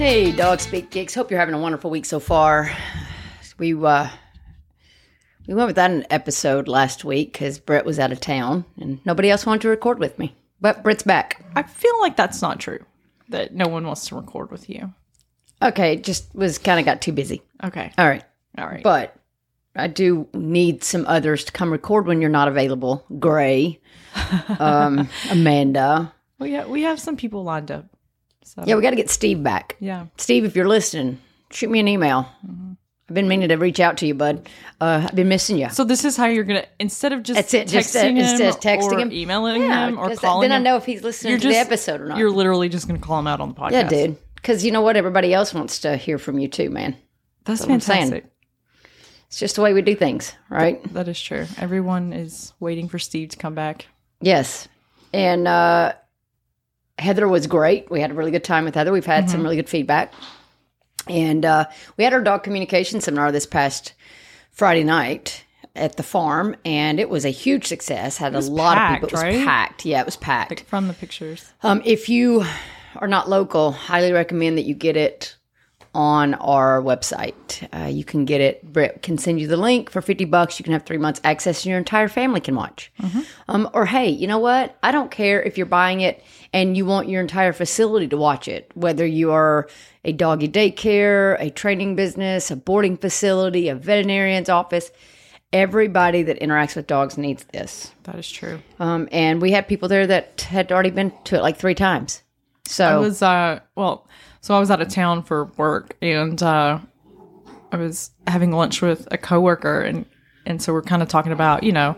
Hey, Dog Speak Geeks. Hope you're having a wonderful week so far. We uh, we went without an episode last week because Britt was out of town and nobody else wanted to record with me. But Britt's back. I feel like that's not true. That no one wants to record with you. Okay, just was kind of got too busy. Okay. All right, All right. but I do need some others to come record when you're not available. Gray, um, Amanda. we have, we have some people lined up. So Yeah, we got to get Steve back. yeah. Steve, if you're listening, shoot me an email. I've been meaning to reach out to you, bud. Uh, I've been missing you. So this is how you're gonna instead of just That's it, texting just, uh, him instead of texting or him. emailing Yeah, him or calling then I him, know if he's listening you're to the episode or not. You're literally just gonna call him out on the podcast. Yeah, dude. Because you know what? Everybody else wants to hear from you too, man. That's what I'm saying. fantastic. It's just the way we do things, right? That is true. Everyone is waiting for Steve to come back. Yes. And uh, Heather was great. We had a really good time with Heather. We've had some really good feedback. And uh, we had our dog communication seminar this past Friday night at the farm, and it was a huge success. Had a lot packed, of people. It was right? packed. Yeah, it was packed. From the pictures. Um, if you are not local, highly recommend that you get it on our website. Uh, you can get it. Britt can send you the link for fifty bucks. You can have three months access, and your entire family can watch. Um, or hey, you know what? I don't care if you're buying it and you want your entire facility to watch it. Whether you are a doggy daycare, a training business, a boarding facility, a veterinarian's office. Everybody that interacts with dogs needs this. That is true. Um, and we had people there that had already been to it like three times. So I was uh well, so I was out of town for work and uh I was having lunch with a coworker and and so we're kind of talking about, you know,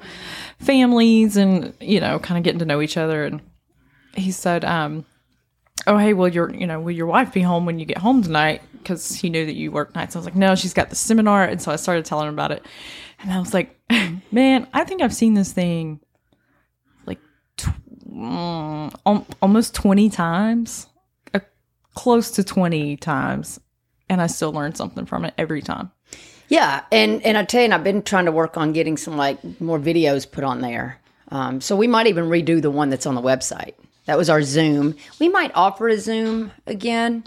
families and, you know, kind of getting to know each other and he said um oh hey, will your, you know, will your wife be home when you get home tonight cuz he knew that you work nights. I was like, "No, she's got the seminar." And so I started telling him about it. And I was like, "Man, I think I've seen this thing like tw- mm, almost 20 times, close to 20 times, and I still learn something from it every time. yeah, and and I tell you, I've been trying to work on getting some like more videos put on there. Um, so we might even redo the one that's on the website. That was our Zoom. We might offer a Zoom again.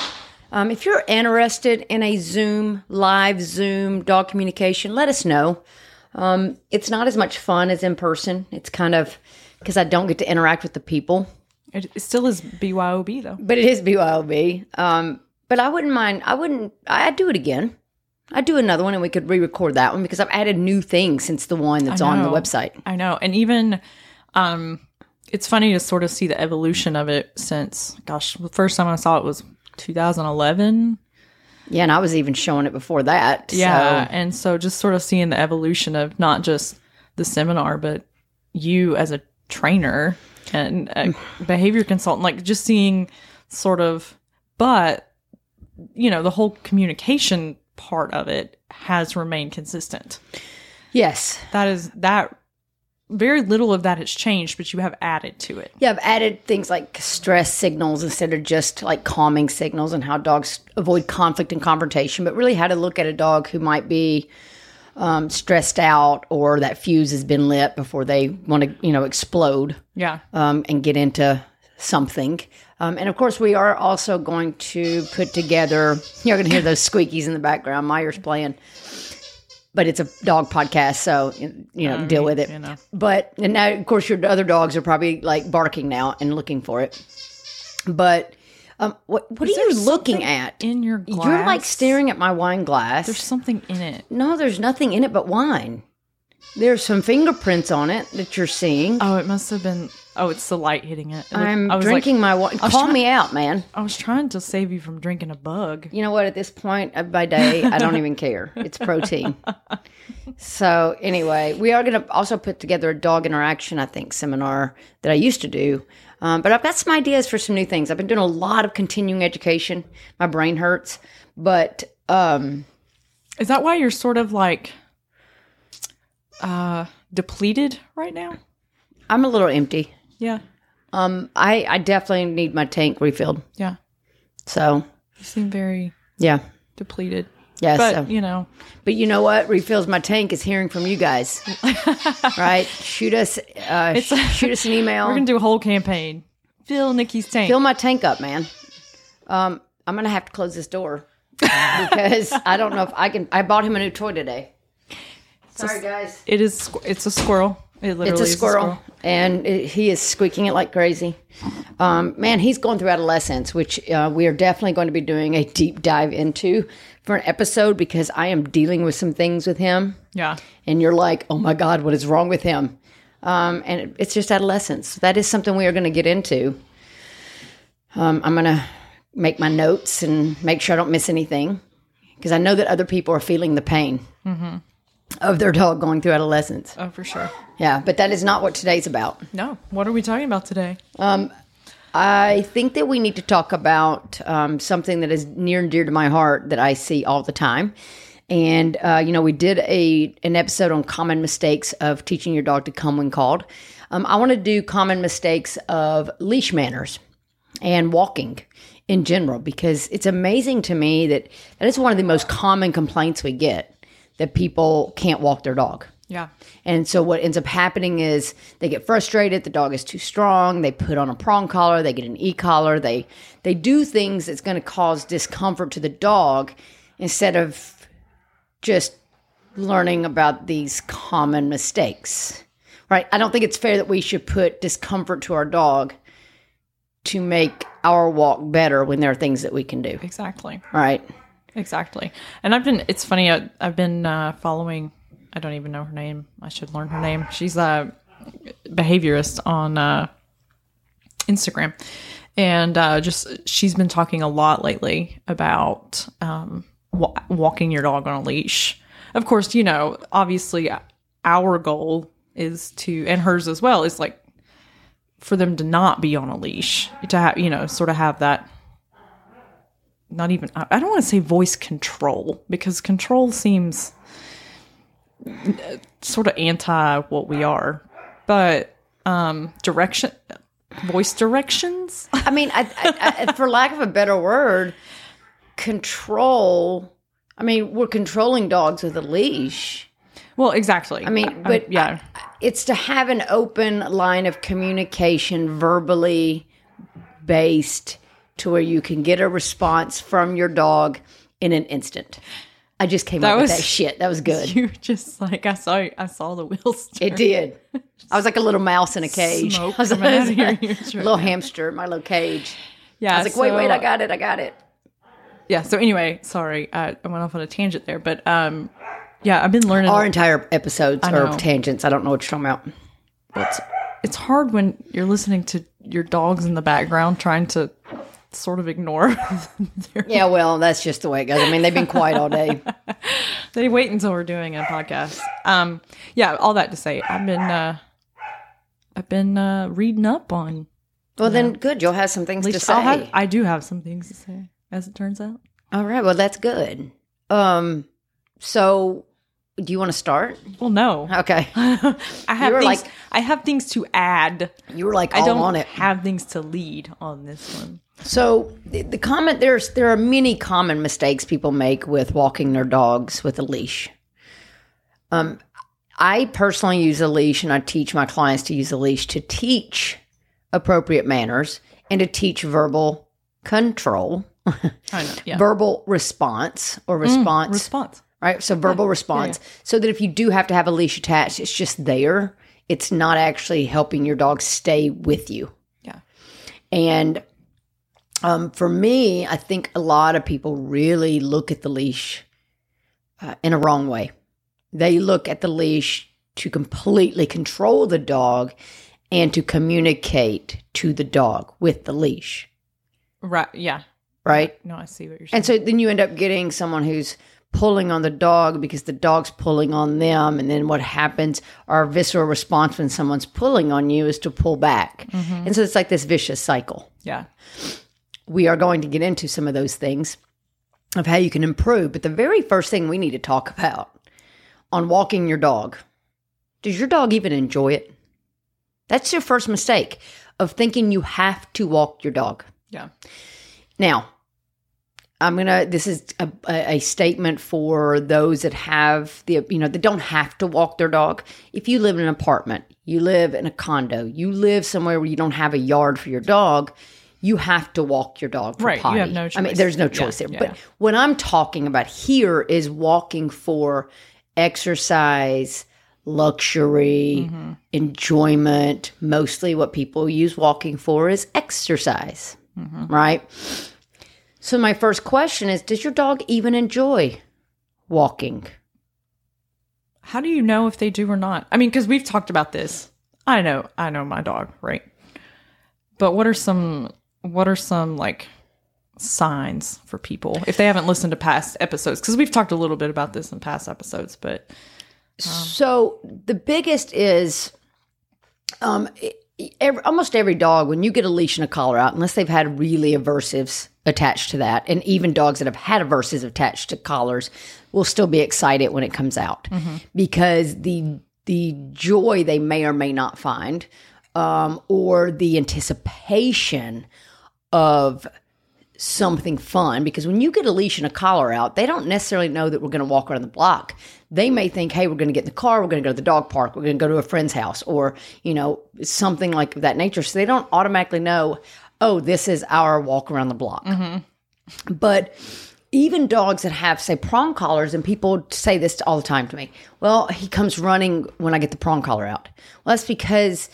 Um, if you're interested in a Zoom live Zoom dog communication, let us know. Um, it's not as much fun as in person. It's kind of because I don't get to interact with the people. It, still is BYOB though. but it is BYOB. Um, but I wouldn't mind. I wouldn't. I'd do it again. I'd do another one, and we could re-record that one because I've added new things since the one that's on the website. I know, and even um, it's funny to sort of see the evolution of it since. Gosh, the first time I saw it was 2011. Yeah, and I was even showing it before that. Yeah, so, and so just sort of seeing the evolution of not just the seminar, but you as a trainer and a behavior consultant, like just seeing sort of, but you know, the whole communication part of it has remained consistent. Yes. That is that very little of that has changed, but you have added to it. Yeah, I've added things like stress signals instead of just like calming signals and how dogs avoid conflict and confrontation, but really how to look at a dog who might be um, stressed out or that fuse has been lit before they want to, you know, explode Yeah. um, and get into something. Um, and of course, we are also going to put together, you're going to hear those squeakies in the background. Meyer's playing, but it's a dog podcast, so, you know, deal with it. You know. But, and now, of course, your other dogs are probably like barking now and looking for it. But, um, what, what are you looking at? in your glass? You're like staring at my wine glass. There's something in it. no, there's nothing in it but wine. There's some fingerprints on it that you're seeing. Oh, it must have been. Oh, it's the light hitting it. It- I'm drinking Like, my wine. Call try- me out, man. I was trying to save you from drinking a bug. You know what? At this point of my day, I don't even care. It's protein. So anyway, we are going to also put together a dog interaction, I think, seminar that I used to do. Um, but I've got some ideas for some new things. I've been doing a lot of continuing education. My brain hurts, but um, Is that why you're sort of like uh depleted right now? I'm a little empty. Yeah. Um, I, I definitely need my tank refilled. Yeah. So You seem very yeah, depleted. Yeah. But, so. you know, But you know what refills my tank is hearing from you guys, right? Shoot us, uh, shoot us an email. we're going to do a whole campaign. Fill Nikki's tank. Fill my tank up, man. Um, I'm gonna have to close this door because I don't know if I can. I bought him a new toy today. Sorry, guys. it is it's a squirrel. It literally It's a is squirrel, and it, he is squeaking it like crazy. Um, man, he's going through adolescence, which uh, we are definitely going to be doing a deep dive into for an episode because I am dealing with some things with him. Yeah. and you're like, oh my God, what is wrong with him? Um, and it, it's just adolescence. That is something we are going to get into. Um, I'm going to make my notes and make sure I don't miss anything because I know that other people are feeling the pain of their dog going through adolescence. Oh, for sure. Yeah, but that is not what today's about. No. What are we talking about today? I think that we need to talk about um, something that is near and dear to my heart that I see all the time. And uh, you know, we did a an episode on common mistakes of teaching your dog to come when called. Um, I want to do common mistakes of leash manners and walking in general because it's amazing to me that that is one of the most common complaints we get that people can't walk their dog. Yeah. And so what ends up happening is they get frustrated, the dog is too strong, they put on a prong collar, they get an e-collar, they they do things that's going to cause discomfort to the dog instead of just learning about these common mistakes. Right? I don't think it's fair that we should put discomfort to our dog to make our walk better when there are things that we can do. Exactly. Right? Exactly. And I've been, it's funny, I, I've been uh, following, I don't even know her name. I should learn her name. She's a behaviorist on uh, Instagram. And uh, just, she's been talking a lot lately about um, wa- walking your dog on a leash. Of course, you know, obviously our goal is to, and hers as well, is like for them to not be on a leash, to have, you know, sort of have that not even I don't want to say voice control because control seems uh, sort of anti what we are, but um direction voice directions. I mean, I, I, I, for lack of a better word, control. I mean, we're controlling dogs with a leash. well, exactly. I mean, but yeah. it's to have an open line of communication, verbally based, to where you can get a response from your dog in an instant. I just came That up with that shit. That was good. you were just like I saw I saw the wheels. turn. It did. I was like a little mouse in a cage. Smoke I was coming out of your a ears right little hamster in my little cage. Yeah, I was like, wait, wait, I got it, I got it. Yeah. So anyway, sorry, I, I went off on a tangent there, but um, yeah, I've been learning. Our entire episodes are tangents. I don't know what you're talking about. it's it's hard when you're listening to your dogs in the background trying to sort of ignore Yeah, well, that's just the way it goes. I mean, they've been quiet all day. they wait until we're doing a podcast um yeah all that to say i've been uh i've been uh reading up on Well, then good. You'll have some things to say. Have, i do have some things to say as it turns out all right. Well, that's good. Um, so Do you want to start? Well, no. Okay. I have things. like- I have things to add. You were like I all don't on it. have things to lead on this one. So the, the comment there's there are many common mistakes people make with walking their dogs with a leash. Um, I personally use a leash, and I teach my clients to use a leash to teach appropriate manners and to teach verbal control, I know. Yeah. verbal response or response. Response. right? So verbal response. So that if you do have to have a leash attached, it's just there. It's not actually helping your dog stay with you. Yeah. And um, for me, I think a lot of people really look at the leash uh, in a wrong way. They look at the leash to completely control the dog and to communicate to the dog with the leash, Right. Yeah. right? No, I see what you're saying. And so then you end up getting someone who's pulling on the dog because the dog's pulling on them. And then what happens, our visceral response when someone's pulling on you is to pull back. And so it's like this vicious cycle. yeah. We are going to get into some of those things of how you can improve. But the very first thing we need to talk about on walking your dog does your dog even enjoy it? That's your first mistake of thinking you have to walk your dog. Yeah. Now, I'm gonna. This is a, a, a statement for those that have the you know that don't have to walk their dog. If you live in an apartment, you live in a condo, you live somewhere where you don't have a yard for your dog, you have to walk your dog. For Right, you have no choice. I mean, there's no Yeah, choice there. yeah, But yeah. what I'm talking about here is walking for exercise, luxury, Mm-hmm. enjoyment. Mostly, what people use walking for is exercise, Mm-hmm. right? So my first question is does your dog even enjoy walking? How do you know if they do or not? I mean, because we've talked about this. I know, I know my dog, right? But what are some, what are some like signs for people if they haven't listened to past episodes? Because we've talked a little bit about this in past episodes, but So the biggest is um every, almost every dog when you get a leash and a collar out unless they've had really aversives attached to that and even dogs that have had aversives attached to collars will still be excited when it comes out because the the joy they may or may not find um, or the anticipation of something fun because when you get a leash and a collar out, they don't necessarily know that we're going to walk around the block. They may think, hey, we're going to get in the car, we're going to go to the dog park, we're going to go to a friend's house, or, you know, something like that nature. So they don't automatically know, oh, this is our walk around the block. Mm-hmm. But even dogs that have, say, prong collars, and people say this all the time to me. Well, he comes running when I get the prong collar out. Well, that's because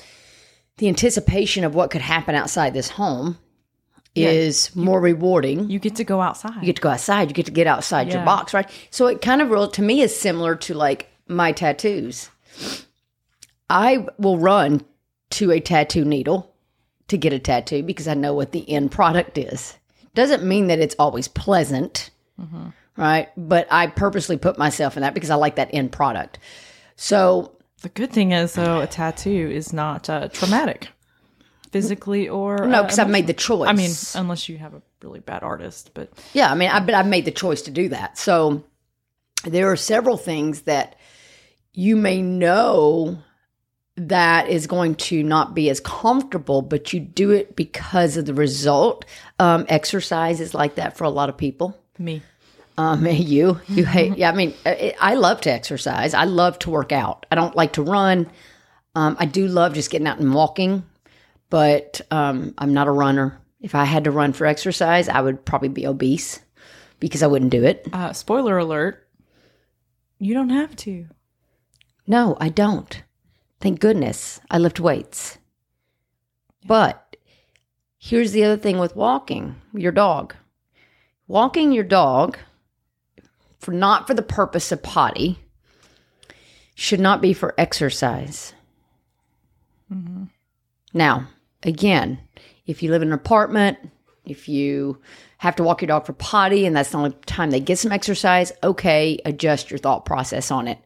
the anticipation of what could happen outside this home is more rewarding. you get to go outside. You get to go outside. You get to get outside your box, right? So it kind of real to me is similar to like my tattoos. I will run to a tattoo needle to get a tattoo because I know what the end product is. Doesn't mean that it's always pleasant, right? But I purposely put myself in that because I like that end product. So the good thing is, though, a tattoo is not uh, traumatic, physically or no, uh, because I've made the choice. I mean, unless you have a really bad artist, but Yeah, I mean, I, but I've made the choice to do that. So there are several things that you may know that is going to not be as comfortable, but you do it because of the result. Um, exercise is like that for a lot of people. me. Um, you, you hate. Yeah, I mean, I, I love to exercise. I love to work out. I don't like to run. Um, I do love just getting out and walking, but um, I'm not a runner. If I had to run for exercise, I would probably be obese because I wouldn't do it. Uh, spoiler alert: you don't have to. No, I don't. Thank goodness I lift weights. But here's the other thing with walking your dog. Walking your dog for not for the purpose of potty should not be for exercise. Now, again, if you live in an apartment, if you have to walk your dog for potty and that's the only time they get some exercise, okay, adjust your thought process on it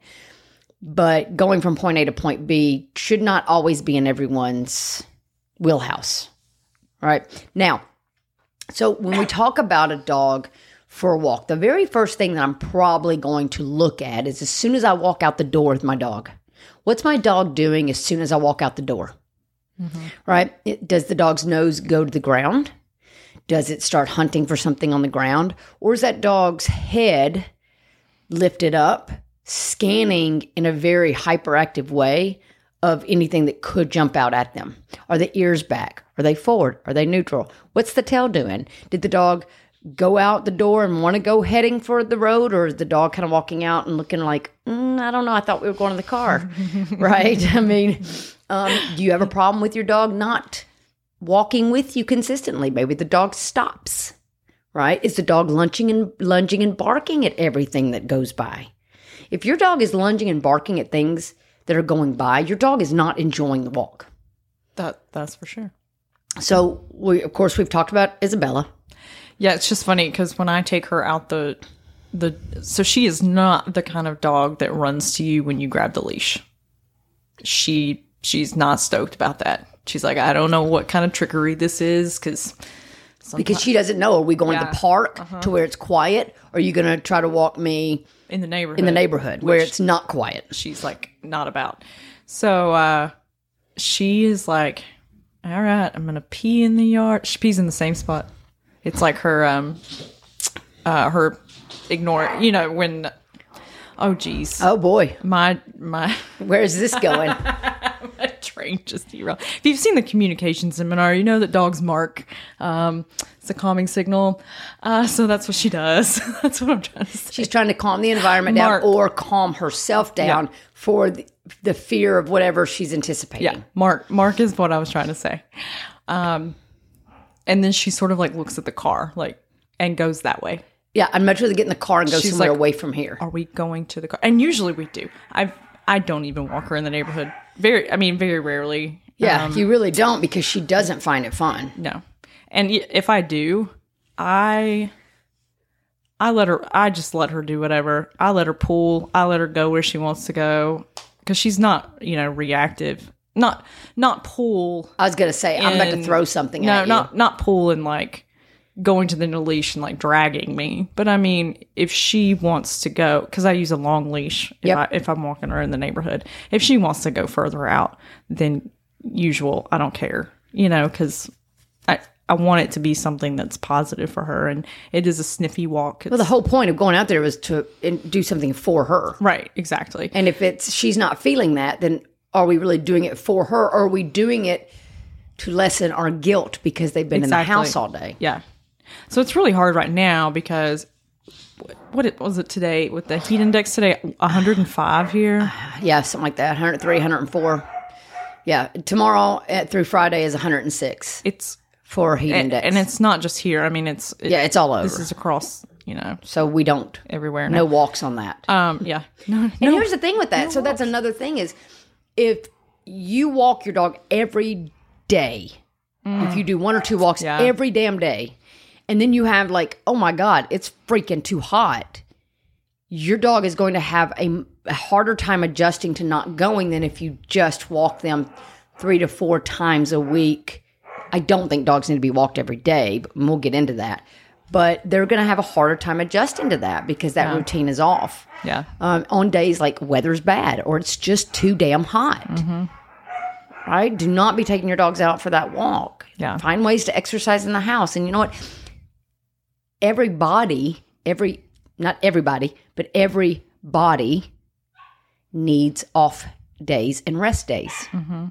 but going from point A to point B should not always be in everyone's wheelhouse. Right now, so when we talk about a dog for a walk, the very first thing that I'm probably going to look at is as soon as I walk out the door with my dog. What's my dog doing as soon as I walk out the door? Right? It, does the dog's nose go to the ground? Does it start hunting for something on the ground? Or is that dog's head lifted up, scanning in a very hyperactive way of anything that could jump out at them? Are the ears back? Are they forward? Are they neutral? What's the tail doing? Did the dog go out the door and want to go heading for the road, or is the dog kind of walking out and looking like, mm, I don't know, I thought we were going to the car, right? I mean, um, do you have a problem with your dog not walking with you consistently? Maybe the dog stops, right? Is the dog lunging and lunging and barking at everything that goes by? If your dog is lunging and barking at things that are going by, your dog is not enjoying the walk. That that's for sure. So we, of course, we've talked about Isabella. Yeah, it's just funny because when I take her out the the so she is not the kind of dog that runs to you when you grab the leash. She she's not stoked about that. She's like, I don't know what kind of trickery this is because because she doesn't know. Are we going to Yeah. Uh-huh. park to where it's quiet? Or are you going to try to walk me in the neighborhood in the neighborhood where it's not quiet? she's like not about. So uh she is like, all right, I'm gonna pee in the yard. She pees in the same spot. It's like her um uh her ignore you know when oh geez. Oh boy, My my where is this going? a train just derailed. If you've seen the communication seminar, you know that dogs mark. Um, it's a calming signal. Uh, so that's what she does. that's what I'm trying to say. She's trying to calm the environment Mark. down or calm herself down for the, the fear of whatever she's anticipating. Yeah, Mark. Mark is what I was trying to say. Um, and then she sort of like looks at the car, like, and goes that way. Yeah, I'd much rather get in the car and go She's somewhere like- away from here. Are we going to the car? And usually we do. I I don't even walk her in the neighborhood. Very, I mean, very rarely. Yeah, Um, you really don't because she doesn't find it fun. No. And if I do, I I let her I just let her do whatever. I let her pull. I let her go where she wants to go cuz she's not, you know, reactive. Not not pull. I was going to say, I'm about to throw something No, not not pull and like going to the leash and like dragging me. But I mean, if she wants to go cuz I use a long leash if Yep. I if I'm walking her in the neighborhood. If she wants to go further out than usual, I don't care. You know, cuz I I want it to be something that's positive for her and it is a sniffy walk. Well, the whole point of going out there was to do something for her. right, exactly. And if it's she's not feeling that, then are we really doing it for her, or are we doing it to lessen our guilt because they've been in the house all day? Yeah. So it's really hard right now because what it was it today with the heat index today 105 here. Yeah, something like that. 103, 104. Yeah, tomorrow at, through Friday is 106 It's for heat and, index. and it's not just here. I mean, it's it- yeah, it's all over. This is across, you know, so we don't everywhere. no now. walks on that. Um, yeah, no, And no, here's the thing with that. so that's another thing is if you walk your dog every day, if you do one or two walks Yeah. every damn day, and then you have like, oh my God, it's freaking too hot, your dog is going to have a, a harder time adjusting to not going than if you just walk them three to four times a week. I don't think dogs need to be walked every day, but we'll get into that. But they're going to have a harder time adjusting to that because that routine is off yeah, um, on days like weather's bad or it's just too damn hot. Right? Do not be taking your dogs out for that walk. Yeah. Find ways to exercise in the house. And you know what? Everybody, every, not everybody, but every body needs off days and rest days. Mm-hmm.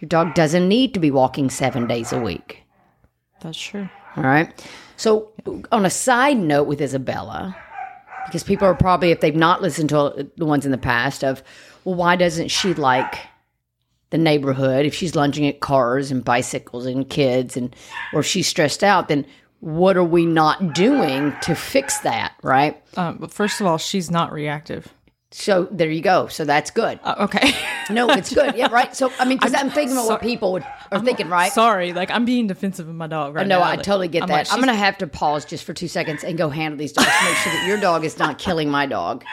Your dog doesn't need to be walking seven days a week. that's true. All right. So, on a side note with Isabella, because people are probably, if they've not listened to the ones in the past, of, well, why doesn't she like the neighborhood if she's lunging at cars and bicycles and kids, and or if she's stressed out, then what are we not doing to fix that? Right. Um, but first of all, she's not reactive. So there you go. So that's good. Uh, okay, No, it's good. Yeah, right. So I mean, because I'm, thinking about what people would, are thinking, right? sorry, like I'm being defensive of my dog right No, now. I Like, totally get I'm that. like, I'm going to have to pause just for two seconds and go handle these dogs to make sure that your dog is not killing my dog.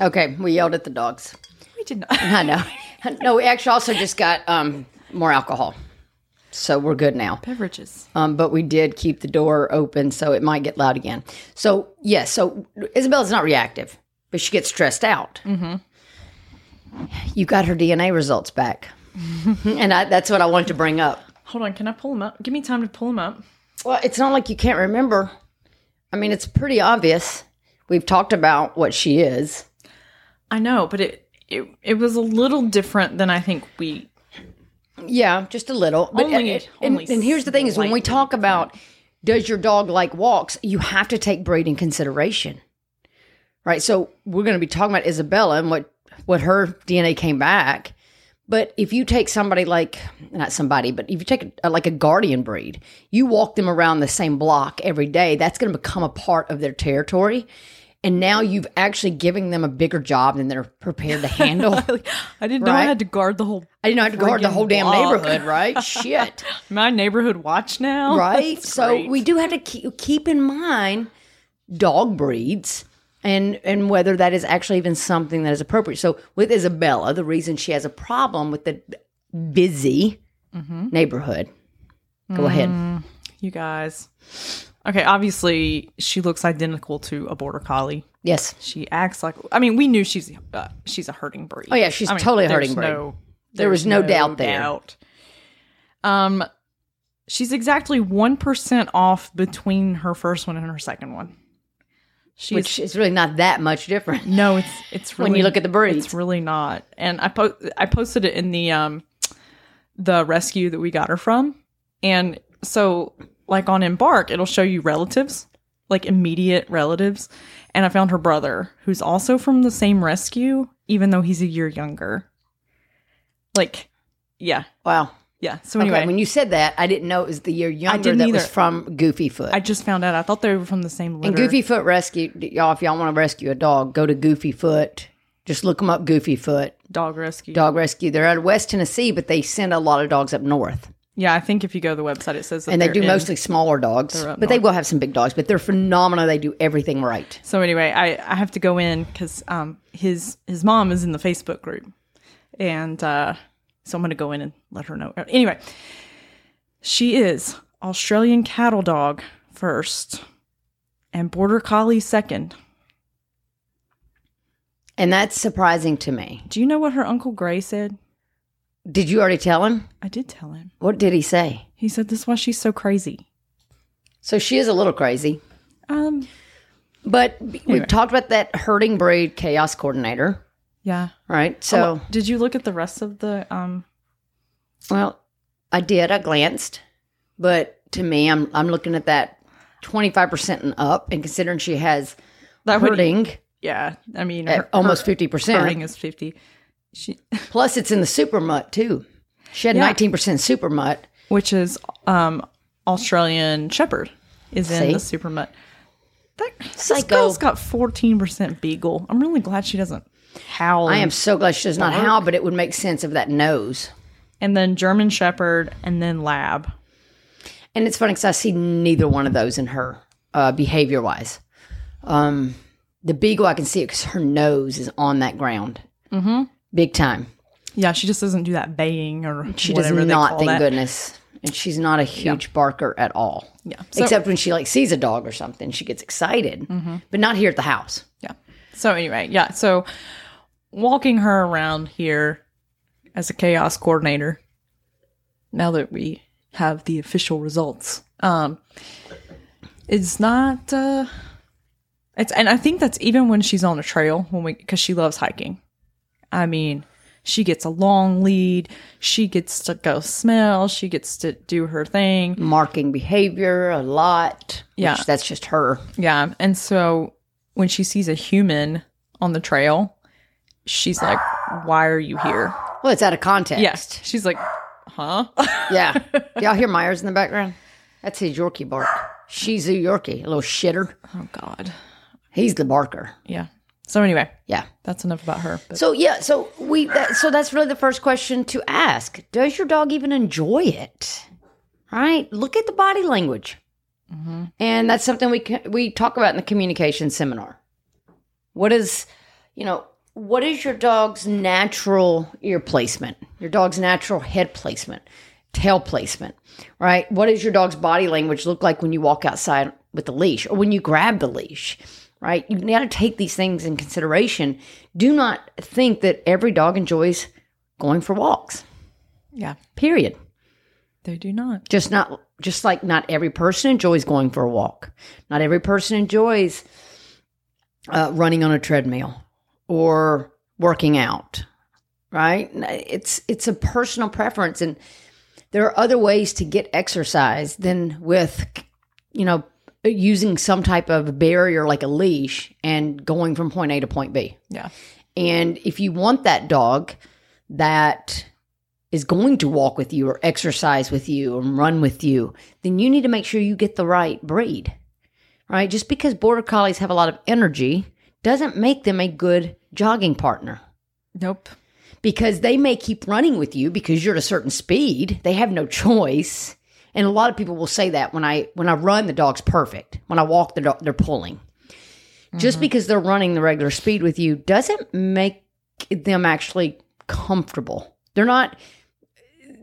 Okay, we yelled at the dogs. We did not. I know. No, we actually also just got um, more alcohol. So we're good now. Beverages. Um, but we did keep the door open, so it might get loud again. So yes, so Isabella's not reactive, but she gets stressed out. Mm-hmm. You got her DNA results back, and I, that's what I wanted to bring up. Hold on, can I pull them up? Give me time to pull them up. Well, it's not like you can't remember. I mean, it's pretty obvious. We've talked about what she is. I know, but it it, it was a little different than I think we. Yeah, just a little. But Only- uh, uh, and, and- only and here's the thing: is when we talk about does your dog like walks, you have to take breed in consideration, right? So we're going to be talking about Isabella and what what her DNA came back. But if you take somebody like not somebody, but if you take a, like a guardian breed, you walk them around the same block every day. That's going to become a part of their territory, and now you've actually giving them a bigger job than they're prepared to handle. I didn't know I had to guard the whole I didn't know I had to guard the whole damn block. neighborhood, right? Shit. my neighborhood watch now. right? That's so great. we do have to keep, keep in mind dog breeds and and whether that is actually even something that is appropriate. So with Isabella, the reason she has a problem with the busy Mm-hmm. neighborhood. Go ahead. you guys. Okay, obviously she looks identical to a border collie. Yes. She acts like. I mean, we knew she's uh, she's a herding breed. Oh, yeah, she's I mean, totally a herding breed. No, There was there's no doubt there. doubt. Um, she's exactly one percent off between her first one and her second one. She's Which is really not that much different. no, it's it's really, When you look at the breeds. it's really not. And I po- I posted it in the um the rescue that we got her from, and so like on Embark, it'll show you relatives, like immediate relatives, and I found her brother, who's also from the same rescue, even though he's a year younger. Like, yeah, Wow. yeah. So Okay, anyway, when you said that, I didn't know it was the year younger didn't that was from Goofy Foot. I just found out. I thought they were from the same litter. And Goofy Foot Rescue, y'all, if y'all want to rescue a dog, go to Goofy Foot. Just look them up, Goofy Foot. dog rescue. Dog Rescue. They're out of West Tennessee, but they send a lot of dogs up north. Yeah, I think if you go to the website, it says that And they do in- mostly smaller dogs, but they will have some big dogs, but they're phenomenal. They do everything right. So anyway, I, I have to go in because um his his mom is in the Facebook group, and uh, so I'm going to go in and let her know. Anyway, she is Australian cattle dog first, and border collie second. And that's surprising to me. Do you know what her uncle Gray said? Did you already tell him? I did tell him. What did he say? He said this is why she's so crazy. So she is a little crazy. Um, But we've talked about that herding breed chaos coordinator, yeah. right? So, Did you look at the rest of the um? well, I did. I glanced, but to me, I'm I'm looking at that 25 percent and up, and considering she has That would, herding yeah. I mean, at her- almost her 50 percent. herding is fifty. She Plus, it's in the super mutt too. She had Yeah. nineteen percent super mutt. which is um Australian Shepherd, is in See? the super mutt. That this Psycho. girl's got fourteen percent beagle. I'm really glad she doesn't howl. I am so glad she does not howl, but it would make sense of that nose. and then German Shepherd, and then Lab. And it's funny because I see neither one of those in her uh, behavior wise. Um, the beagle, I can see it because her nose is on that ground, mm-hmm. Big time. Yeah, she just doesn't do that baying or She does not, thank that. goodness. And she's not a huge barker at all. Yeah, so, Except when she like sees a dog or something, she gets excited, but not here at the house. yeah. So anyway, yeah. So walking her around here as a chaos coordinator. Now that we have the official results, um, it's not. Uh, it's and I think that's even when she's on a trail when we because she loves hiking. I mean, she gets a long lead. She gets to go smell. She gets to do her thing. Marking behavior a lot. Yeah. that's just her. Yeah. And so when she sees a human on the trail, she's like, Why are you here? Well, it's out of context. Yes. She's like, Huh? Yeah. Y'all hear Myers in the background? That's his Yorkie bark. She's a Yorkie, a little shitter. oh, God. He's the barker. Yeah. So anyway, Yeah. that's enough about her. But So yeah, so we that, so that's really the first question to ask. Does your dog even enjoy it? Right? Look at the body language. Mm-hmm. And that's something we can, we talk about in the communication seminar. What is, you know, what is your dog's natural ear placement? Your dog's natural head placement? tail placement, right? What does your dog's body language look like when you walk outside with the leash or when you grab the leash, right? You got to take these things in consideration. Do not think that every dog enjoys going for walks, Yeah. period. They do not. Just not, just like not every person enjoys going for a walk. Not every person enjoys uh, running on a treadmill or working out, right? It's it's a personal preference, and there are other ways to get exercise than with, you know, using some type of barrier like a leash and going from point A to point B. Yeah. And if you want that dog that is going to walk with you or exercise with you and run with you, then you need to make sure you get the right breed. Right? Just because border collies have a lot of energy doesn't make them a good jogging partner Nope. because they may keep running with you because you're at a certain speed. They have no choice. And a lot of people will say that when I when I run the dog's perfect. When I walk the dog they're pulling. Just mm-hmm. because they're running the regular speed with you doesn't make them actually comfortable. They're not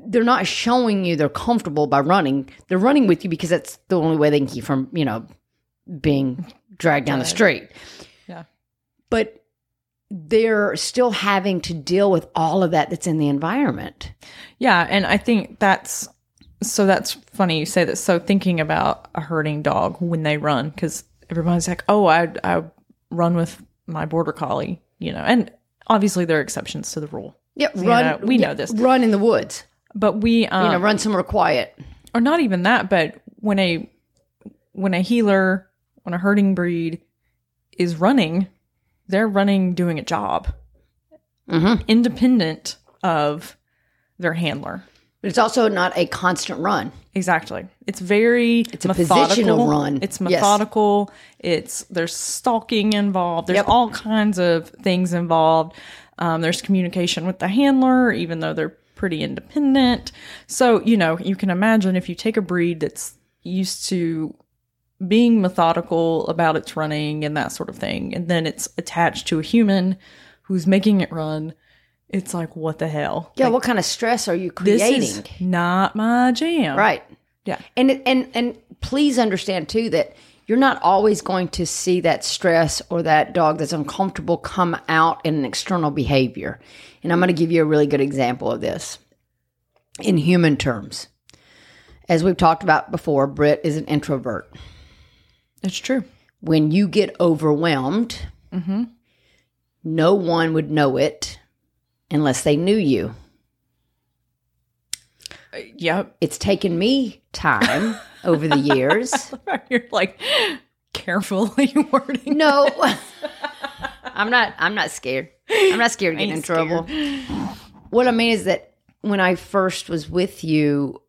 they're not showing you they're comfortable by running. They're running with you because that's the only way they can keep from, you know, being dragged down the street. Yeah. But they're still having to deal with all of that that's in the environment. Yeah, and I think that's so that's funny you say that. So thinking about a herding dog when they run, because everybody's like, "Oh, I I run with my border collie," you know, and obviously there are exceptions to the rule. Yeah, run. know, we yeah, know this. Run in the woods. But we, um, You know, run somewhere quiet. or not even that, but when a when a heeler, when a herding breed is running, they're running doing a job, Mhm. independent of their handler. But it's also not a constant run. Exactly. It's very it's a positional run. It's methodical. Yes. methodical. It's there's stalking involved. There's Yep. all kinds of things involved. Um, there's communication with the handler, even though they're pretty independent. So you know you can imagine if you take a breed that's used to being methodical about its running and that sort of thing, and then it's attached to a human who's making it run. It's like what the hell? Yeah, what kind of stress are you creating? This is not my jam. right. Yeah. And and and please understand too that you're not always going to see that stress or that dog that's uncomfortable come out in an external behavior. And I'm going to give you a really good example of this in human terms. As we've talked about before, Britt is an introvert. That's true. When you get overwhelmed, mm-hmm. no one would know it unless they knew you. Uh, yep. It's taken me time over the years. You're like carefully wording. No, I'm not. I'm not scared. I'm not scared of getting in ain't trouble. What I mean is that when I first was with you,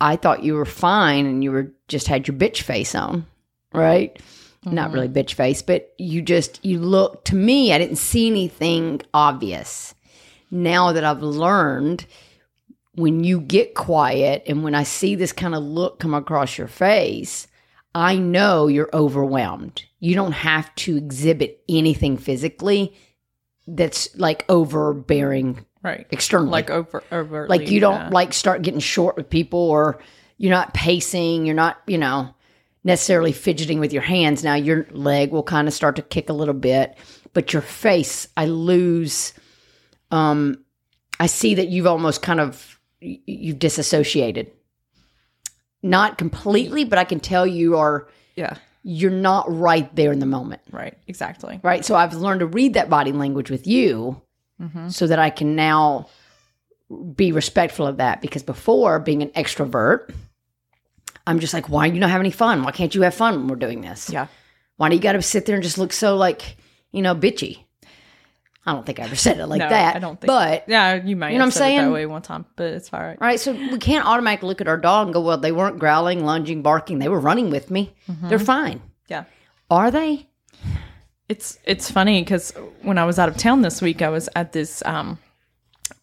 I thought you were fine and you were just had your bitch face on, right? Not mm-hmm. really bitch face, but you just you look to me. I didn't see anything obvious. Now that I've learned, when you get quiet and when I see this kind of look come across your face, I know you're overwhelmed. You don't have to exhibit anything physically that's like overbearing Right. externally. Like over over like you don't like start getting short with people or you're not pacing, you're not, you know, necessarily fidgeting with your hands. Now your leg will kind of start to kick a little bit, but your face, I lose um I see that you've almost kind of you've disassociated. Not completely, but I can tell you are Yeah. you're not right there in the moment. Right. Exactly. Right. So I've learned to read that body language with you so that I can now be respectful of that. Because before being an extrovert, I'm just like, why are you not have any fun? Why can't you have fun when we're doing this? Yeah. Why do you got to sit there and just look so like, you know, bitchy? I don't think I ever said it like No, that. I don't think. But yeah, you might. You know have what I'm said it saying? that way one time, but it's all right. Right. So we can't automatically look at our dog and go, well, they weren't growling, lunging, barking. They were running with me. They're fine. Yeah. Are they? It's it's funny because when I was out of town this week, I was at this um,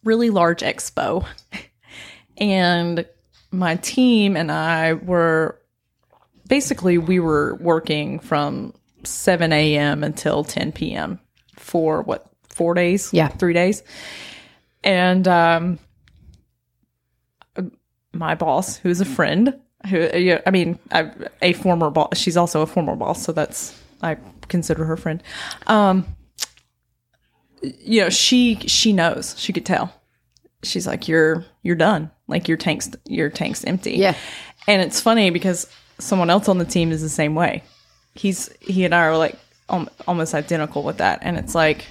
really large expo, and my team and I were basically we were working from seven a.m. until ten p.m. for what four days? Yeah. three days, and um, my boss, who's a friend, who I mean, I, a former boss. She's also a former boss, so that's I consider her friend. Um, you know, she she knows. She could tell. She's like, "You're you're done. Like your tank's your tank's empty." Yeah. And it's funny because someone else on the team is the same way. He's he and I are like almost identical with that, and it's like,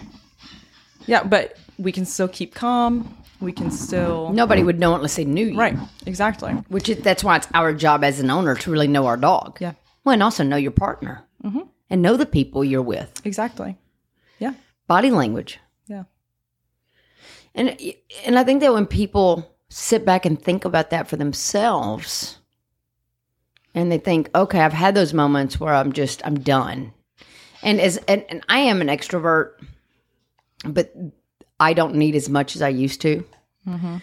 yeah, but we can still keep calm. We can still Nobody would know unless they knew you. right exactly. Which is, that's why it's our job as an owner to really know our dog. Yeah. Well, and also know your partner mm-hmm. and know the people you're with. Exactly. Yeah. Body language. Yeah. And and I think that when people sit back and think about that for themselves, and they think, okay, I've had those moments where I'm just I'm done, and as and, and I am an extrovert, but I don't need as much as I used to. Mm-hmm.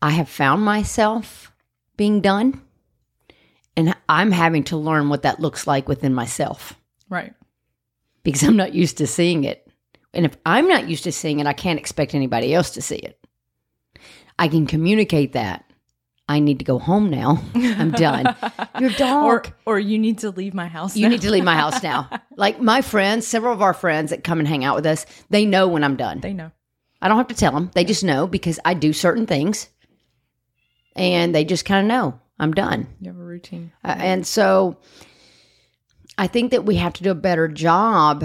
I have found myself being done, and I'm having to learn what that looks like within myself Right. because I'm not used to seeing it. And if I'm not used to seeing it, I can't expect anybody else to see it. I can communicate that. I need to go home now. I'm done. Your dog. Or or you need to leave my house. you now. need to leave my house now. Like my friends, several of our friends that come and hang out with us, they know when I'm done. They know. I don't have to tell them. They just know because I do certain things and they just kind of know I'm done. You have a routine. Uh, and so I think that we have to do a better job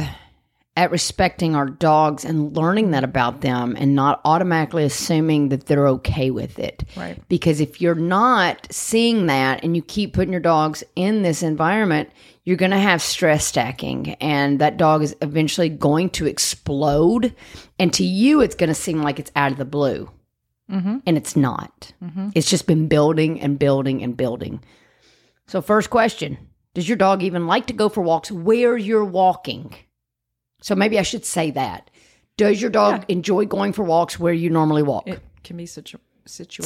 at respecting our dogs and learning that about them and not automatically assuming that they're okay with it. Right. Because if you're not seeing that and you keep putting your dogs in this environment, you're going to have stress stacking and that dog is eventually going to explode. And to you, it's going to seem like it's out of the blue. Mm-hmm. And it's not. Mm-hmm. It's just been building and building and building. So, first question Does your dog even like to go for walks where you're walking? So, maybe I should say that. Does your dog enjoy going for walks where you normally walk? It can be situ- situational.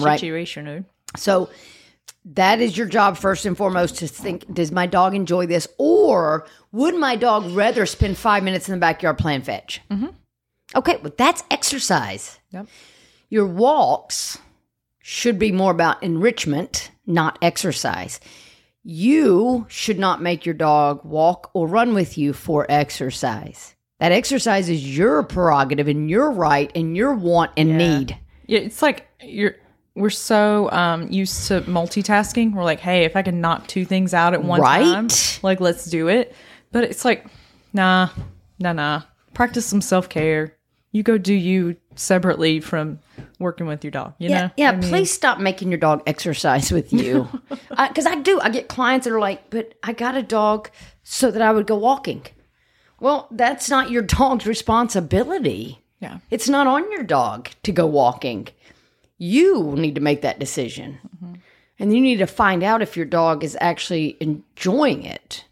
Situational, right? Situational. So, that is your job first and foremost to think Does my dog enjoy this? Or would my dog rather spend five minutes in the backyard playing fetch? Mm-hmm. Okay, well, that's exercise. Yep. Your walks should be more about enrichment, not exercise. You should not make your dog walk or run with you for exercise. That exercise is your prerogative and your right and your want and need. Yeah, it's like you're we're so um used to multitasking. We're like, hey, if I can knock two things out at one time, like let's do it. But it's like, nah, nah, nah. Practice some self care. You go do you separately from working with your dog. You Yeah, know? yeah. I mean, please stop making your dog exercise with you, uh, because I do. I get clients that are like, "But I got a dog so that I would go walking." Well, that's not your dog's responsibility. Yeah. It's not on your dog to go walking. You need to make that decision. Mm-hmm. And you need to find out if your dog is actually enjoying it.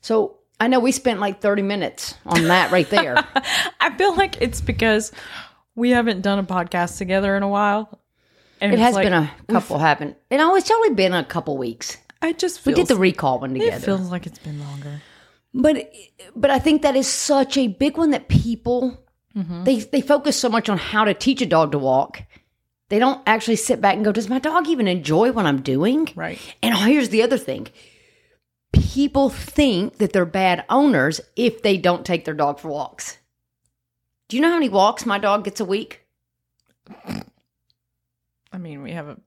So I know we spent like 30 minutes on that right there. I feel like it's because we haven't done a podcast together in a while. And it has like, been a couple. And oh, it's only been a couple weeks. I just We did the recall one together. it feels like it's been longer. But but I think that is such a big one that people mm-hmm. they they focus so much on how to teach a dog to walk. They don't actually sit back and go, "Does my dog even enjoy what I'm doing?" Right. And here's the other thing. People think that they're bad owners if they don't take their dog for walks. Do you know how many walks my dog gets a week? I mean, we have a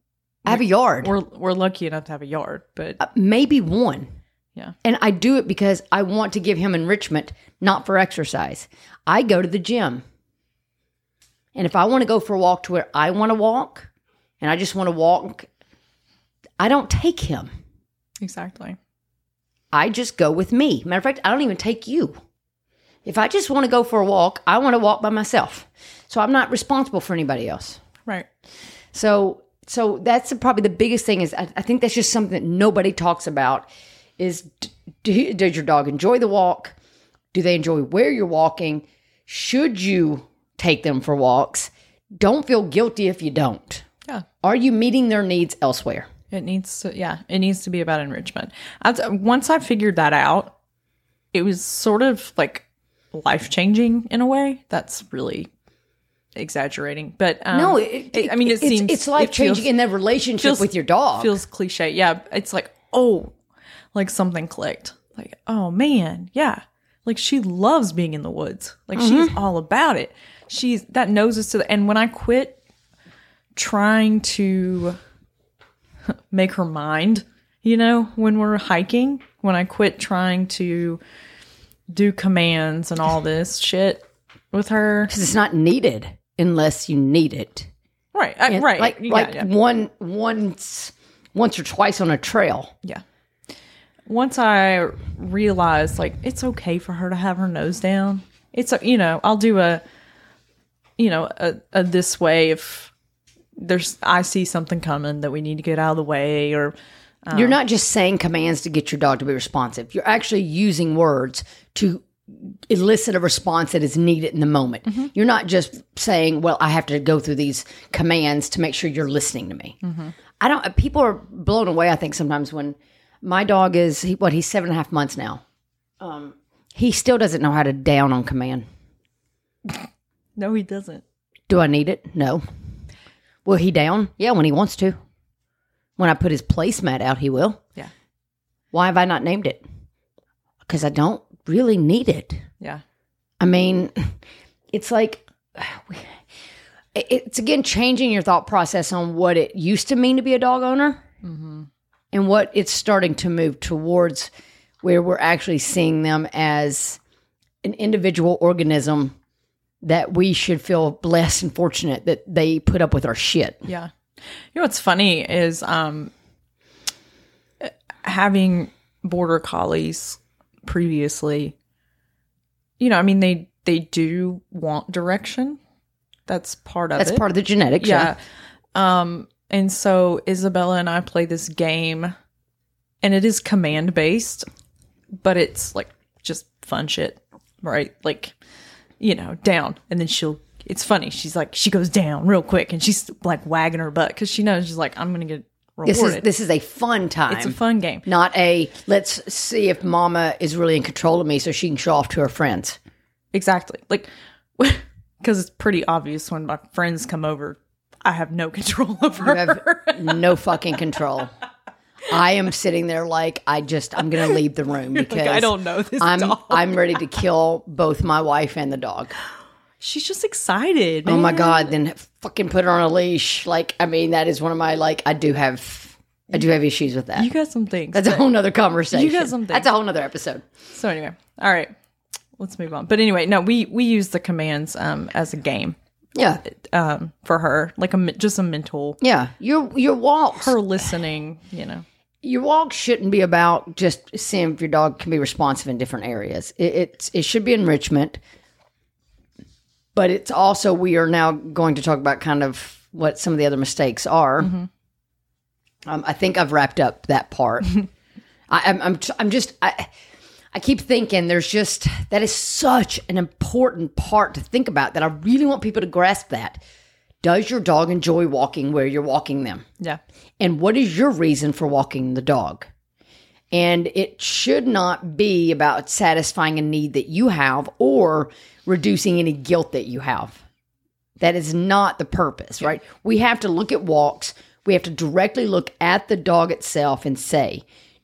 I have a yard. we're we're lucky enough to have a yard, but Uh, maybe one. yeah. And I do it because I want to give him enrichment, not for exercise. I go to the gym. And if I want to go for a walk to where I want to walk and I just want to walk, I don't take him. Exactly. I just go with me. Matter of fact, I don't even take you. If I just want to go for a walk, I want to walk by myself. So I'm not responsible for anybody else. Right. So so that's probably the biggest thing is I, I think that's just something that nobody talks about is d- do, does your dog enjoy the walk? Do they enjoy where you're walking? Should you take them for walks? Don't feel guilty if you don't. Yeah. Are you meeting their needs elsewhere? It needs to yeah, it needs to be about enrichment. As, once I figured that out, it was sort of like life changing in a way. That's really exaggerating, but um, No, it, it- I mean, it it's, seems it's life it changing in the relationship feels- with your dog. feels cliche. Yeah, it's like oh, like something clicked. Like oh man, yeah, like she loves being in the woods. Like she's all about it. She's that nose is to the. And when I quit trying to make her mind, you know, when we're hiking, when I quit trying to do commands and all this shit with her, because it's not needed unless you need it. right, I, And right, Like yeah, like yeah. one once once or twice on a trail. Yeah. Once I realized like it's okay for her to have her nose down. It's a, you know, I'll do a you know, a, a this way if there's I see something coming that we need to get out of the way or You're not just saying commands to get your dog to be responsive. You're actually using words to elicit a response that is needed in the moment. Mm-hmm. You're not just saying, "Well, I have to go through these commands to make sure you're listening to me." Mm-hmm. I don't. People are blown away. I think sometimes when my dog is he, what he's seven and a half months now. Um, he still doesn't know how to down on command. no he doesn't. Do I need it? No. Will he down? Yeah, when he wants to. When I put his placemat out, he will. Yeah. Why have I not named it? Because I don't really need it. Yeah. I mean, it's like it's again changing your thought process on what it used to mean to be a dog owner mm-hmm. and what it's starting to move towards where we're actually seeing them as an individual organism that we should feel blessed and fortunate that they put up with our shit. Yeah. You know what's funny is um having border collies previously you know, I mean they they do want direction. That's part of That's it. part of the genetics. Yeah. yeah. Um and so Isabella and I play this game and it is command based, but it's like just fun shit, right? Like you know, down and then she'll it's funny. She's like she goes down real quick and she's like wagging her butt cuz she knows she's like I'm going to get This is rewarded. this is a fun time. it's a fun game. not a let's see if mama is really in control of me so she can show off to her friends. Exactly. Like cuz it's pretty obvious when my friends come over I have no control over her. You have no fucking control. I am sitting there like I just I'm gonna leave the room because Like, I don't know this I'm dog. I'm ready to kill both my wife and the dog. She's just excited. Oh my god! Then fucking put her on a leash. Like I mean, that is one of my like I do have I do have issues with that. You got some things. That's a whole nother conversation. You got something. That's a whole nother episode. So anyway, all right, let's move on. But anyway, no, we we use the commands um as a game Yeah, um for her, like a just a mental yeah. Your your walks, her listening. You know, your walk shouldn't be about just seeing if your dog can be responsive in different areas. It it's, it should be enrichment, but it's also we are now going to talk about kind of what some of the other mistakes are. Um, I think I've wrapped up that part. I, I'm I'm I'm just I. I keep thinking there's just that is such an important part to think about that I really want people to grasp that. Does your dog enjoy walking where you're walking them? yeah, and what is your reason for walking the dog? And it should not be about satisfying a need that you have or reducing any guilt that you have. That is not the purpose, right? We have to look at walks. We have to directly look at the dog itself and say,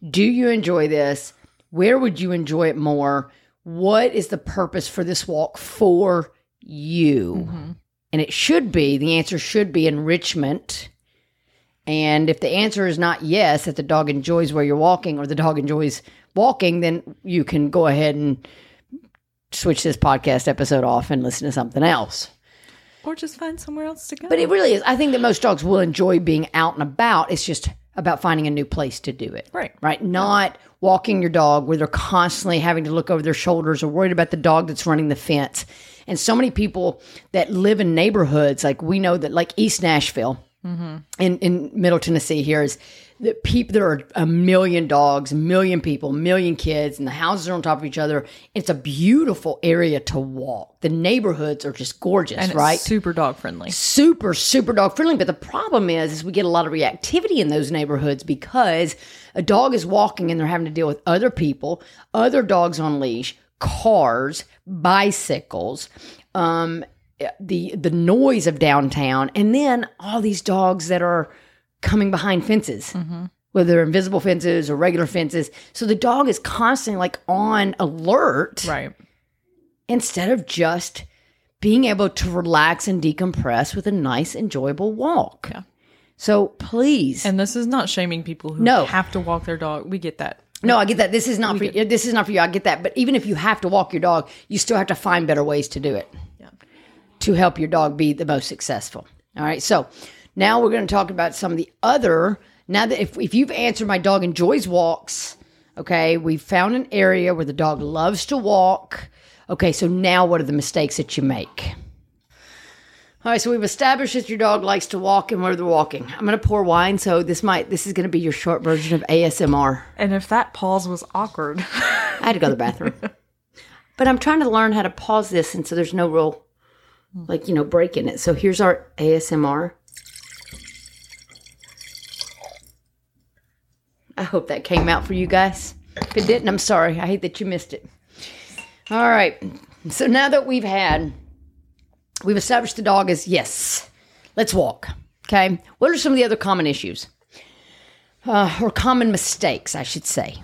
do you enjoy this? Where would you enjoy it more? What is the purpose for this walk for you? Mm-hmm. And it should be, the answer should be enrichment. And if the answer is not yes, that the dog enjoys where you're walking or the dog enjoys walking, then you can go ahead and switch this podcast episode off and listen to something else. or just find somewhere else to go. But it really is. I think that most dogs will enjoy being out and about. It's just about finding a new place to do it. Right. Right. Not walking your dog where they're constantly having to look over their shoulders or worried about the dog that's running the fence. And so many people that live in neighborhoods, like we know that, like East Nashville in, in Middle Tennessee, here is that people there are a million dogs, a million people, a million kids, and the houses are on top of each other. It's a beautiful area to walk. The neighborhoods are just gorgeous, and it's right? super dog friendly. super super dog friendly but the problem is is we get a lot of reactivity in those neighborhoods because a dog is walking and they're having to deal with other people other dogs on leash cars bicycles um the the noise of downtown, and then all these dogs that are coming behind fences, mm-hmm. whether they're invisible fences or regular fences. So the dog is constantly like on alert Right. instead of just being able to relax and decompress with a nice, enjoyable walk. Yeah. So please, And this is not shaming people who No. have to walk their dog. We get that. no, I get that. This is not for you. This is not for you. I get that. But even if you have to walk your dog, you still have to find better ways to do it. To help your dog be the most successful. All right. So now we're going to talk about some of the other. Now that if, if you've answered my dog enjoys walks, okay, we found an area where the dog loves to walk. Okay, so now what are the mistakes that you make? All right, so we've established that your dog likes to walk and where they're walking. I'm going to pour wine, so this might this is going to be your short version of ASMR. And if that pause was awkward, I had to go to the bathroom. but I'm trying to learn how to pause this and so there's no real like, you know, breaking it. So here's our ASMR. I hope that came out for you guys. If it didn't, I'm sorry. I hate that you missed it. All right. So now that we've had we've established the dog as yes, let's walk. Okay. What are some of the other common issues? Uh, or common mistakes, I should say.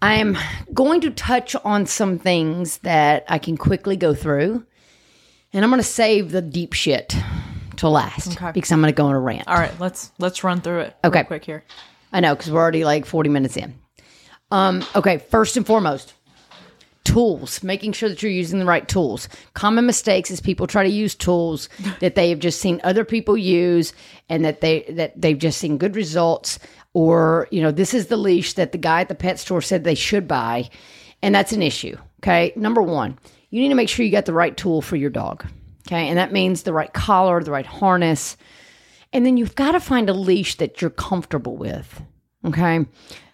I am going to touch on some things that I can quickly go through, and I'm going to save the deep shit to last Okay. because I'm going to go on a rant. all right, let's let's run through it. Okay. real quick here. I know because we're already like 40 minutes in. Um, okay, first and foremost, tools, making sure that you're using the right tools. Common mistakes is people try to use tools that they have just seen other people use and that they that they've just seen good results or, you know, this is the leash that the guy at the pet store said they should buy, and that's an issue. Okay? Number 1, you need to make sure you got the right tool for your dog. Okay? And that means the right collar, the right harness, and then you've got to find a leash that you're comfortable with. Okay.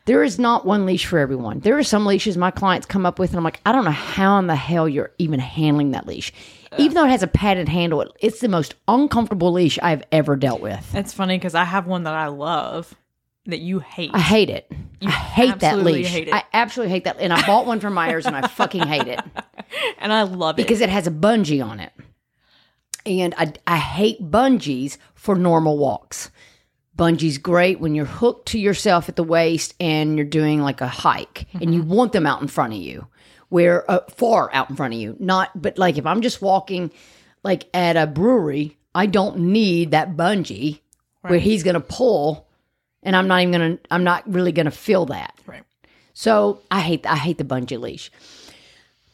There is not one leash for everyone. There are some leashes my clients come up with, and I'm like, I don't know how in the hell you're even handling that leash. Even though it has a padded handle, it's the most uncomfortable leash I've ever dealt with. It's funny because I have one that I love that you hate. I hate it. I hate that leash. hate it. I absolutely hate that. And I bought one from Myers, and I fucking hate it. and I love it. because it has a bungee on it. And I, I hate bungees for normal walks. Bungee's great when you're hooked to yourself at the waist and you're doing like a hike and you want them out in front of you, where uh, far out in front of you. Not, but like if I'm just walking like at a brewery, I don't need that bungee where he's going to pull and I'm not even going to, I'm not really going to feel that. right. So I hate I hate the bungee leash.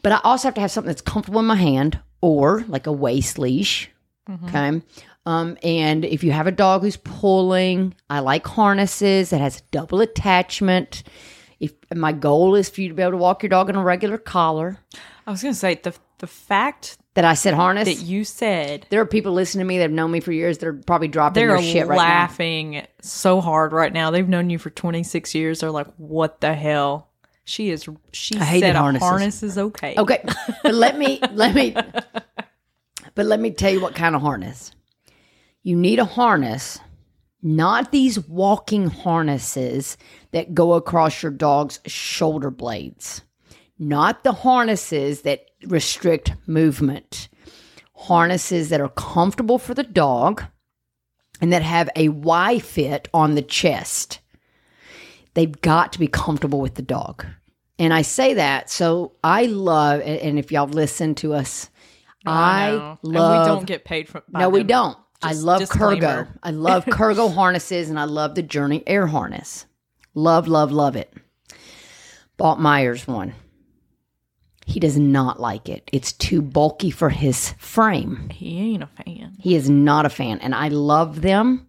But I also have to have something that's comfortable in my hand or like a waist leash. Okay. Um, and if you have a dog who's pulling, I like harnesses that has double attachment. If my goal is for you to be able to walk your dog in a regular collar, I was gonna say the the fact that I said harness. that you said there are people listening to me that have known me for years. They're probably dropping they're their shit right now. They're laughing so hard right now. They've known you for 26 years. They're like, "What the hell?" She is. She I said a harnesses. harness is okay. Okay, but let me let me but let me tell you what kind of harness. You need a harness, not these walking harnesses that go across your dog's shoulder blades. Not the harnesses that restrict movement. Harnesses that are comfortable for the dog and that have a Y fit on the chest they've got to be comfortable with the dog. And I say that so I love, and and if y'all listen to us, oh, I know. And love. we don't get paid from. no, we don't. I love disclaimer. Kurgo. I love Kurgo harnesses, and I love the Journey Air harness. Love, love, love it. Bought Myers one. He does not like it. It's too bulky for his frame. He ain't a fan. He is not a fan, and I love them,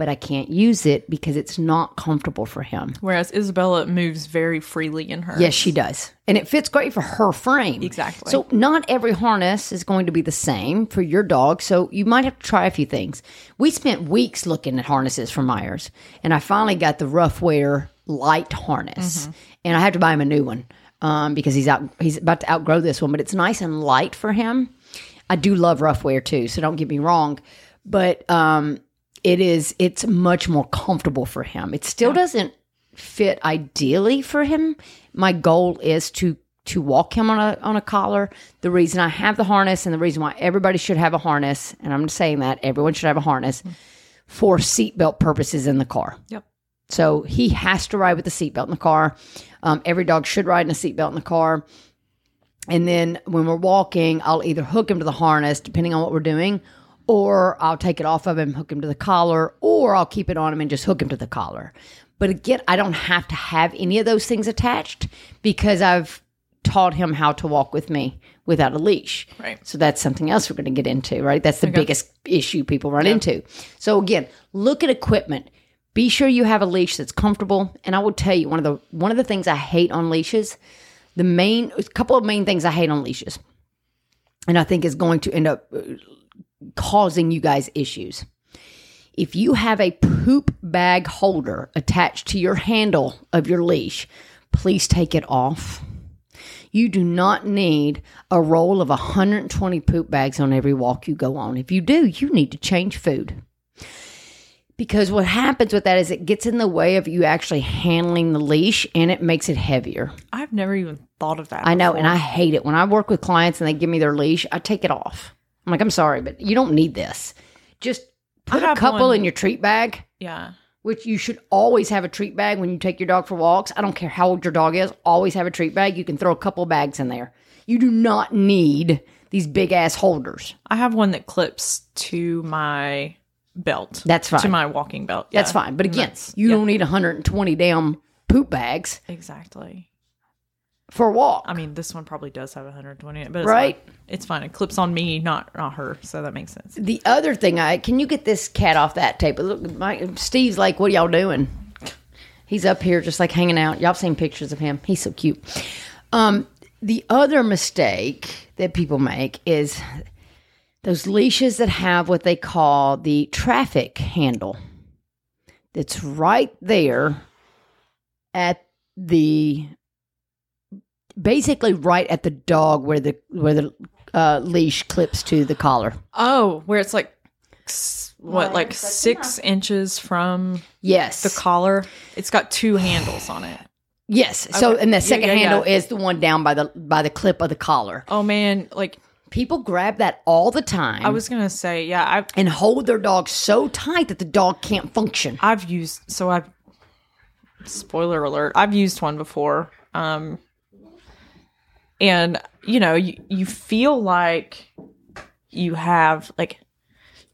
but I can't use it because it's not comfortable for him. Whereas Isabella moves very freely in her. Yes, she does. And it fits great for her frame. Exactly. So, not every harness is going to be the same for your dog. So, you might have to try a few things. We spent weeks looking at harnesses for Myers, and I finally got the Ruffwear light harness. And I had to buy him a new one um, because he's out. He's about to outgrow this one, but it's nice and light for him. I do love Ruffwear too, so don't get me wrong. But um, it is it's much more comfortable for him. It still doesn't fit ideally for him. My goal is to to walk him on a on a collar. The reason I have the harness and the reason why everybody should have a harness, and I'm saying that everyone should have a harness for seatbelt purposes in the car. Yep. So he has to ride with the seatbelt in the car. Um, every dog should ride in a seatbelt in the car. And then when we're walking, I'll either hook him to the harness, depending on what we're doing, or I'll take it off of him, hook him to the collar, or I'll keep it on him and just hook him to the collar. But again, I don't have to have any of those things attached because I've taught him how to walk with me without a leash. Right. So that's something else we're going to get into, right? That's the biggest issue people run into. So again, look at equipment. Be sure you have a leash that's comfortable. And I will tell you one of the one of the things I hate on leashes, the main a couple of main things I hate on leashes, and I think is going to end up uh, causing you guys issues. If you have a poop bag holder attached to your handle of your leash, please take it off. You do not need a roll of 120 poop bags on every walk you go on. If you do, you need to change food. Because what happens with that is it gets in the way of you actually handling the leash and it makes it heavier. I've never even thought of that. I know, before. and I hate it. When I work with clients and they give me their leash, I take it off. I'm like, I'm sorry, but you don't need this. Just put a couple one- in your treat bag, yeah. which you should always have a treat bag when you take your dog for walks. I don't care how old your dog is, always have a treat bag. You can throw a couple bags in there. You do not need these big ass holders. I have one that clips to my belt. That's fine. To my walking belt. That's fine. But again, you yeah, don't need 120 damn poop bags exactly. For a walk. I mean, this one probably does have 120 in it, but it's Right. Fine. It's fine. It clips on me, not not her, so that makes sense. The other thing, I can you get this cat off that table? Look, my, Steve's like, "What are y'all doing?" He's up here just like hanging out. Y'all seen pictures of him? He's so cute. Um, the other mistake that people make is those leashes that have what they call the traffic handle. That's right there at the basically right at the dog where the where the uh, leash clips to the collar. Oh, where it's like what, Right, like it's like six inches from Yes. the collar? It's got two handles on it. yes. So and the Yeah, second yeah, handle yeah. is the one down by the by the clip of the collar. Oh man, like People grab that all the time I was gonna say, yeah, I've and hold their dog so tight that the dog can't function. I've used so I've spoiler alert, I've used one before. Um and you know, you, you feel like you have like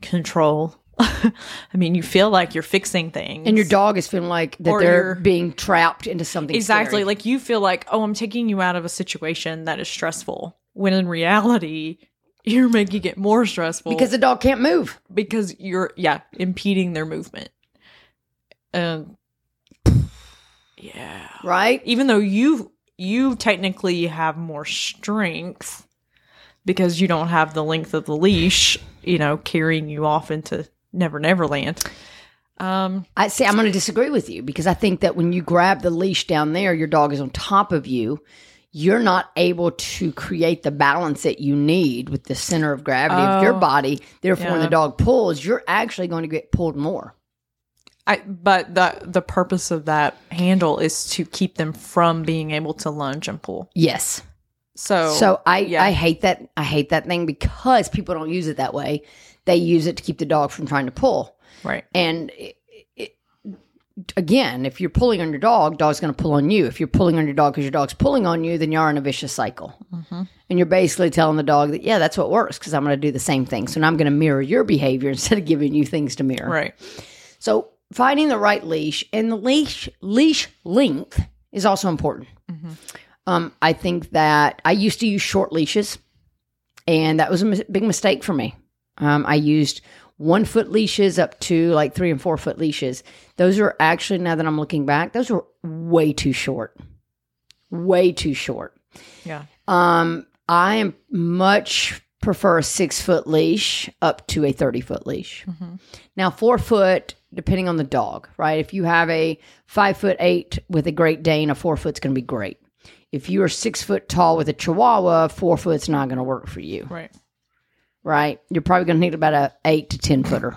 control. I mean, you feel like you're fixing things. And your dog is feeling like that Or they're being trapped into something exactly scary. like you feel like, "Oh, I'm taking you out of a situation that is stressful." When in reality, you're making it more stressful because the dog can't move. because you're yeah impeding their movement and um, yeah Right? even though you you technically have more strength because you don't have the length of the leash you know carrying you off into never never land um I say I'm going to disagree with you because I think that when you grab the leash down there, your dog is on top of you. You're not able to create the balance that you need with the center of gravity of your Oh, body. Therefore, when the dog pulls, you're actually going to get pulled more. I, but the the purpose of that handle is to keep them from being able to lunge and pull. Yes. So So I yeah. I hate that I hate that thing because people don't use it that way. They use it to keep the dog from trying to pull. right, And it, it, again, if you're pulling on your dog, dog's going to pull on you. If you're pulling on your dog because your dog's pulling on you, then you're in a vicious cycle. Mm-hmm. And you're basically telling the dog that, yeah, that's what works because I'm going to do the same thing. So now I'm going to mirror your behavior instead of giving you things to mirror. right, So finding the right leash and the leash leash length is also important. Um, I think that I used to use short leashes, and that was a big mistake for me. Um, I used one foot leashes up to like three and four foot leashes. Those are actually now that I'm looking back, those were way too short, way too short. yeah, Um, I am much prefer a six foot leash up to a 30 foot leash. Now, four foot, depending on the dog, right? If you have a five foot eight with a Great Dane, a four foot's going to be great. If you are six foot tall with a Chihuahua, four foot's not going to work for you, right, right? You're probably going to need about a eight to 10 footer.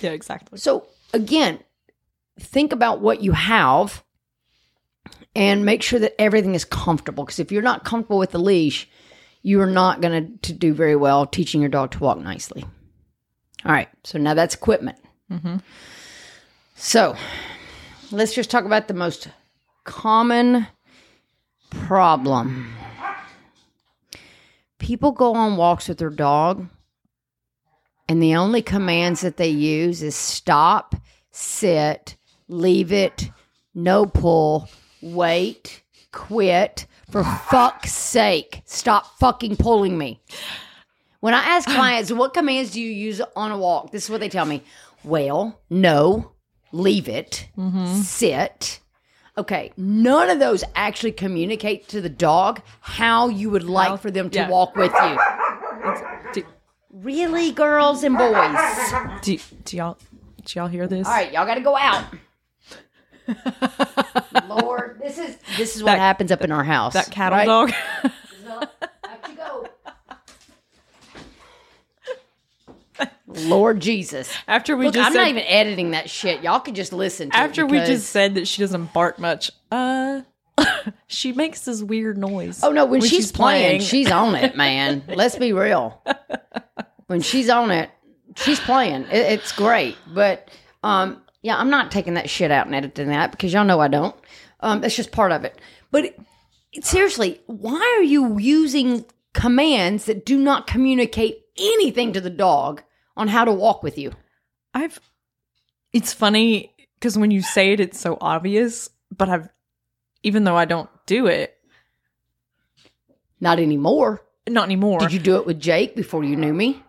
yeah, exactly. So again, think about what you have and make sure that everything is comfortable. Because if you're not comfortable with the leash, you are not going to do very well teaching your dog to walk nicely. All right, so now that's equipment. Mm-hmm. So let's just talk about the most common problem. People go on walks with their dog, and the only commands that they use is stop, sit, leave it, no pull, wait, quit. For fuck's sake, stop fucking pulling me. When I ask clients, what commands do you use on a walk? This is what they tell me. Well, no, leave it, sit. Okay, none of those actually communicate to the dog how you would like How- for them to yeah. walk with you. Do, Really, girls and boys? do, do y'all do y'all hear this? All right, y'all got to go out. Lord, this is this is what That- happens up in our house. That cattle right? dog. Out you go. Lord Jesus. after we Look, just I'm said, not even editing that shit. Y'all can just listen to it after we just said that she doesn't bark much. Uh, she makes this weird noise. Oh no, when, she's, playing, she's on it, man. Let's be real. When she's on it, she's playing. It, it's great, but um, yeah, I'm not taking that shit out and editing that because y'all know I don't. Um, that's just part of it. But it- seriously, why are you using commands that do not communicate anything to the dog on how to walk with you? I've. It's funny because when you say it, it's so obvious. But I've, even though I don't do it, Not anymore. not anymore. Did you do it with Jake before you knew me?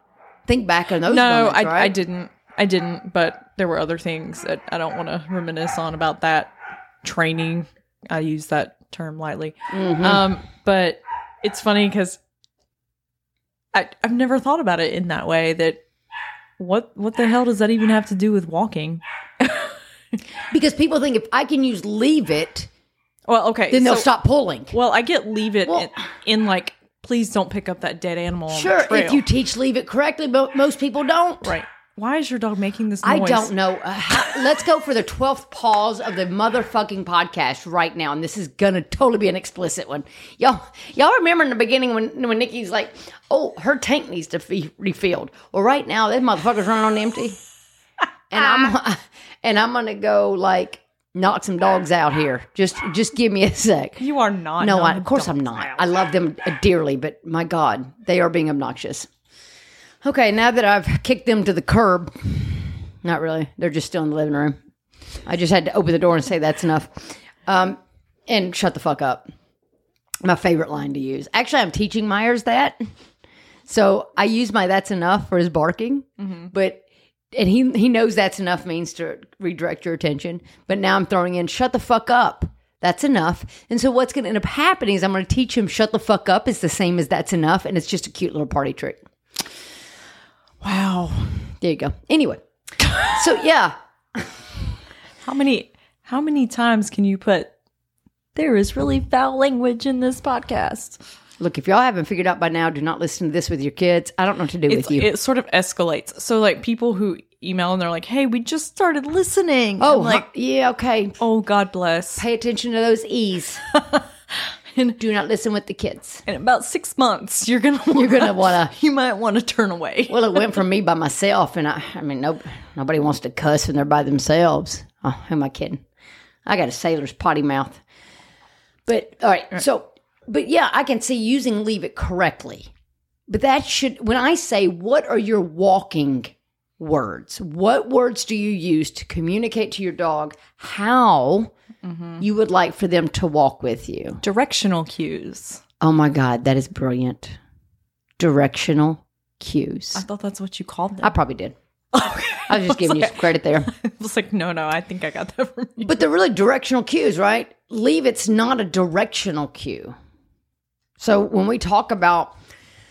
Think back on those no, moments, I, right? I didn't. I didn't. But there were other things that I don't want to reminisce on about that training. I use that term lightly. Mhm. Um, but it's funny because I I've never thought about it in that way. That what what the hell does that even have to do with walking? because people think if I can use leave it, Well, okay, then they'll so- stop pulling. Well, I get leave it Well- in, in like please don't pick up that dead animal. On Sure, if you teach leave it correctly, but most people don't. right. Why is your dog making this I don't know. Uh, how, let's go for the 12th pause of the motherfucking podcast right now. And this is going to totally be an explicit one. Y'all, y'all remember in the beginning when, when Nikki's like, oh, her tank needs to be refilled. Well, right now, that motherfucker's running on empty. And I'm, and I'm going to go like knock some dogs out here. Just, just give me a sec. You are not. No, I, of course I'm not. out. I love them dearly, but my God, they are being obnoxious. Okay, now that I've kicked them to the curb, not really. They're just still in the living room. I just had to open the door and say that's enough. Um, and shut the fuck up. My favorite line to use. Actually, I'm teaching Myers that. So I use my that's enough for his barking, but and he he knows that's enough means to redirect your attention. But now I'm throwing in shut the fuck up. That's enough. And so what's going to end up happening is I'm going to teach him shut the fuck up is the same as that's enough, and it's just a cute little party trick. Wow. There you go. Anyway, so yeah, How many how many times can you put there is really foul language in this podcast? look if y'all haven't figured out by now, do not listen to this with your kids. I don't know what to do It's, with you. it sort of escalates. So like people who email and they're like, "Hey, we just started listening." oh, I'm like, huh, yeah, okay. "Oh, God bless." Pay attention to those e's. in, Do not listen with the kids. in about 6 months, you're going to You're gonna wanna. you might want to turn away. Well, it went from me by myself, and I, I mean, no, nobody wants to cuss when they're by themselves. Oh, who am I kidding? I got a sailor's potty mouth. But all right, so, but yeah, I can see using leave it correctly. But that should, when I say, what are your walking words? What words do you use to communicate to your dog how you would like for them to walk with you? Directional cues. Oh my God, that is brilliant. Directional cues. I thought that's what you called them. I probably did. I was just giving you some credit there. I was like, "No, no, I think I got that from you." But they're really directional cues, right? Leave it's not a directional cue. So when we talk about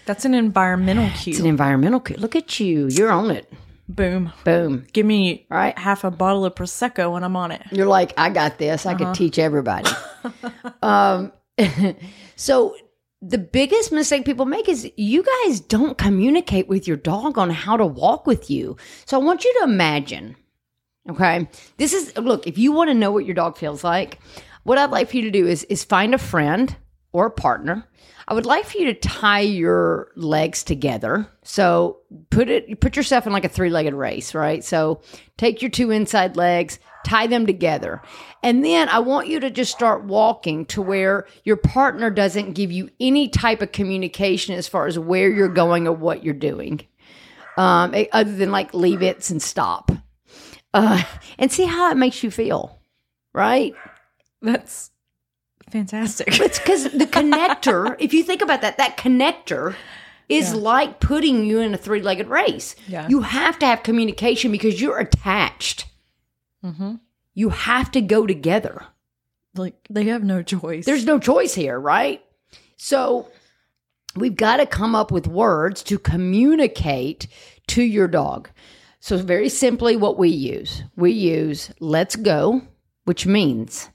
That's an environmental cue. it's an environmental cue, look at you. You're on it. Boom. Boom. Give me Right. half a bottle of prosecco when I'm on it. You're like, I got this. I could teach everybody. um, so the biggest mistake people make is you guys don't communicate with your dog on how to walk with you. So I want you to imagine, okay? This is look, if you want to know what your dog feels like, what I'd like for you to do is is find a friend or partner. I would like for you to tie your legs together. So put it put yourself in like a three-legged race, right? So take your two inside legs, tie them together. And then I want you to just start walking to where your partner doesn't give you any type of communication as far as where you're going or what you're doing. Um, eh, other than like leave it and stop. Uh, and see how it makes you feel, right? That's fantastic. It's because the connector, if you think about that, that connector is like putting you in a three legged race. Yeah. You have to have communication because you're attached. Mm-hmm. You have to go together. like they have no choice. There's no choice here, right? So we've got to come up with words to communicate to your dog. So, very simply, what we use we use let's go, which means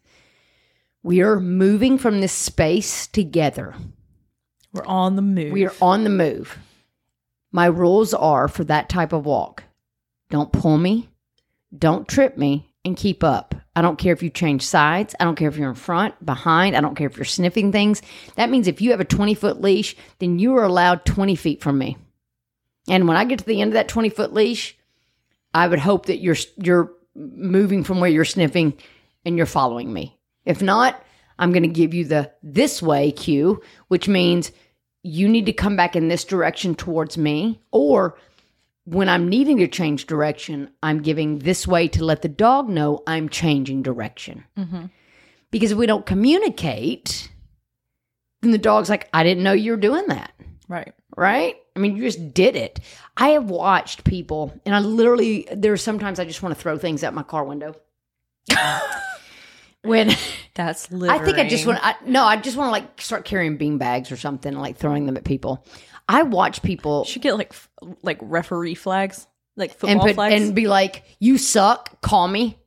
we are moving from this space together. We're on the move. We are on the move. My rules are for that type of walk don't pull me, don't trip me, and keep up. I don't care if you change sides. I don't care if you're in front, behind. I don't care if you're sniffing things. That means if you have a 20 foot leash, then you are allowed 20 feet from me. And when I get to the end of that 20 foot leash, I would hope that you're you're moving from where you're sniffing and you're following me. If not, I'm going to give you the this way cue, which means you need to come back in this direction towards me or when I'm needing to change direction, I'm giving this way to let the dog know I'm changing direction. Mm-hmm. Because if we don't communicate, then the dog's like, I didn't know you were doing that right. right? I mean, you just did it. I have watched people, and I literally, there's sometimes I just want to throw things out my car window. when That's literally I think I just want, I, no, I just want to like start carrying bean bags or something, like throwing them at people. I watch people should get like f- like referee flags, like football and put flags. and be like, "You suck, call me."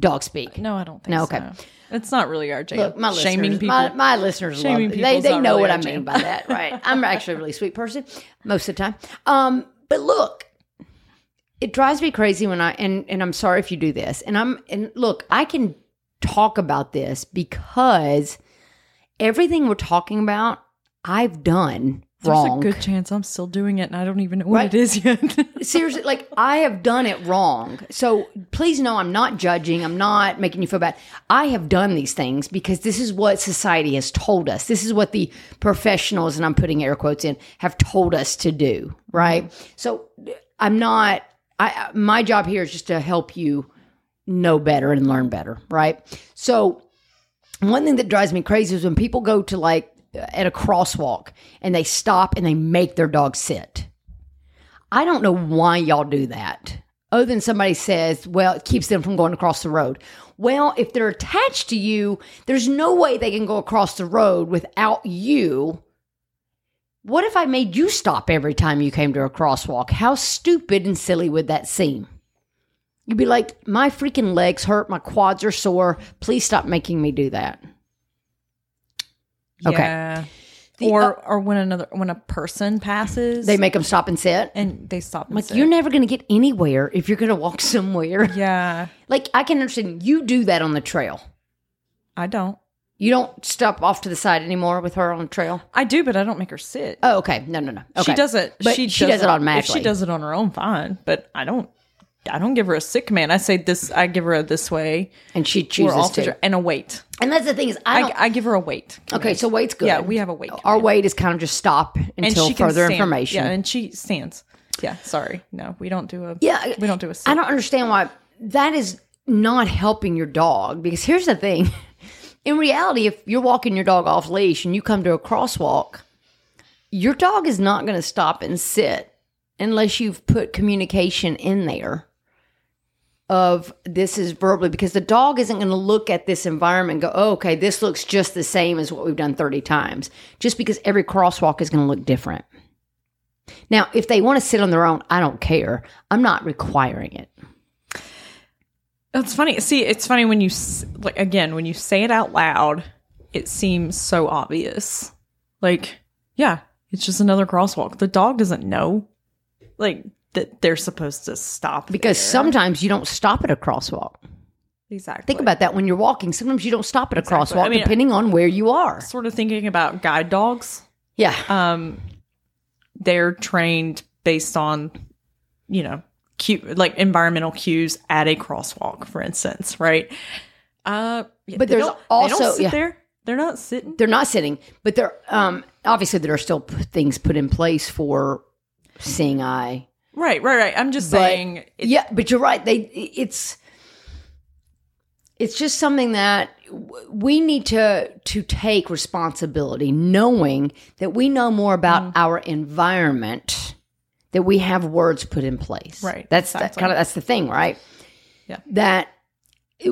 Dog speak. no, I don't think No, so. okay. It's not really our jam. Look, my Shaming people. my, my listeners, Shaming love, people they they know really what I mean jam. by that, right? I'm actually a really sweet person most of the time. Um, but look, it drives me crazy when I and and I'm sorry if you do this. And I'm and look, I can talk about this because everything we're talking about, I've done wrong. There's a good chance I'm still doing it, and I don't even know what Right. it is yet. seriously like i have done it wrong so please know i'm not judging i'm not making you feel bad i have done these things because this is what society has told us this is what the professionals and i'm putting air quotes in have told us to do right mm-hmm. so i'm not i my job here is just to help you know better and learn better right so one thing that drives me crazy is when people go to like at a crosswalk and they stop and they make their dog sit I don't know why y'all do that. Other than somebody says, well, it keeps them from going across the road. Well, if they're attached to you, there's no way they can go across the road without you. What if I made you stop every time you came to a crosswalk? How stupid and silly would that seem? You'd be like, my freaking legs hurt, my quads are sore. Please stop making me do that. Okay. Yeah. or or when another when a person passes, They make them stop and sit. and they stop. And Like, sit. you're never going to get anywhere if you're going to walk somewhere. yeah, Like I can understand you do that on the trail. I don't. You don't stop off to the side anymore with her on the trail. I do, but I don't make her sit. Oh, okay. No, no, no. Okay. She does it. But she, she does it If automatically. she does it on her own, fine. But I don't. I don't give her a sick command. I say this. I give her a this way and she chooses to. and a wait. And that's the thing is, I I, don't. I give her a wait. okay, so wait's good. Yeah, we have a wait Our wait is kind of just stop until further information. Yeah, and she stands. Yeah, sorry. No, we don't do a. Yeah, we don't do a. Sit. I don't understand why that is not helping your dog because here's the thing. In reality, if you're walking your dog off leash and you come to a crosswalk, your dog is not going to stop and sit unless you've put communication in there of this is verbally because the dog isn't going to look at this environment go, oh, okay, this looks just the same as what we've done 30 times, just because every crosswalk is going to look different. Now, if they want to sit on their own, I don't care. I'm not requiring it. It's funny. See, it's funny when you like again when you say it out loud, it seems so obvious. Like, yeah, it's just another crosswalk. The dog doesn't know, like that they're supposed to stop Because there. sometimes you don't stop at a crosswalk. exactly. Think about that when you're walking. Sometimes you don't stop at a Exactly. crosswalk I mean- depending on where you are. sort of thinking about guide dogs. Yeah. Um, they're trained based on, you know, cue, like environmental cues at a crosswalk, for instance, right? Uh, But there's also- don't sit yeah. there. They're not sitting. they're not sitting, but they're um obviously there are still p- things put in place for seeing eye. Right, right, right. I'm just But- saying. Yeah, but you're right. They it's it's just something that we need to to take responsibility, knowing that we know more about Mm. our environment, that we have words put in place. Right, That's that kind of that's the thing, right? Yeah. That it,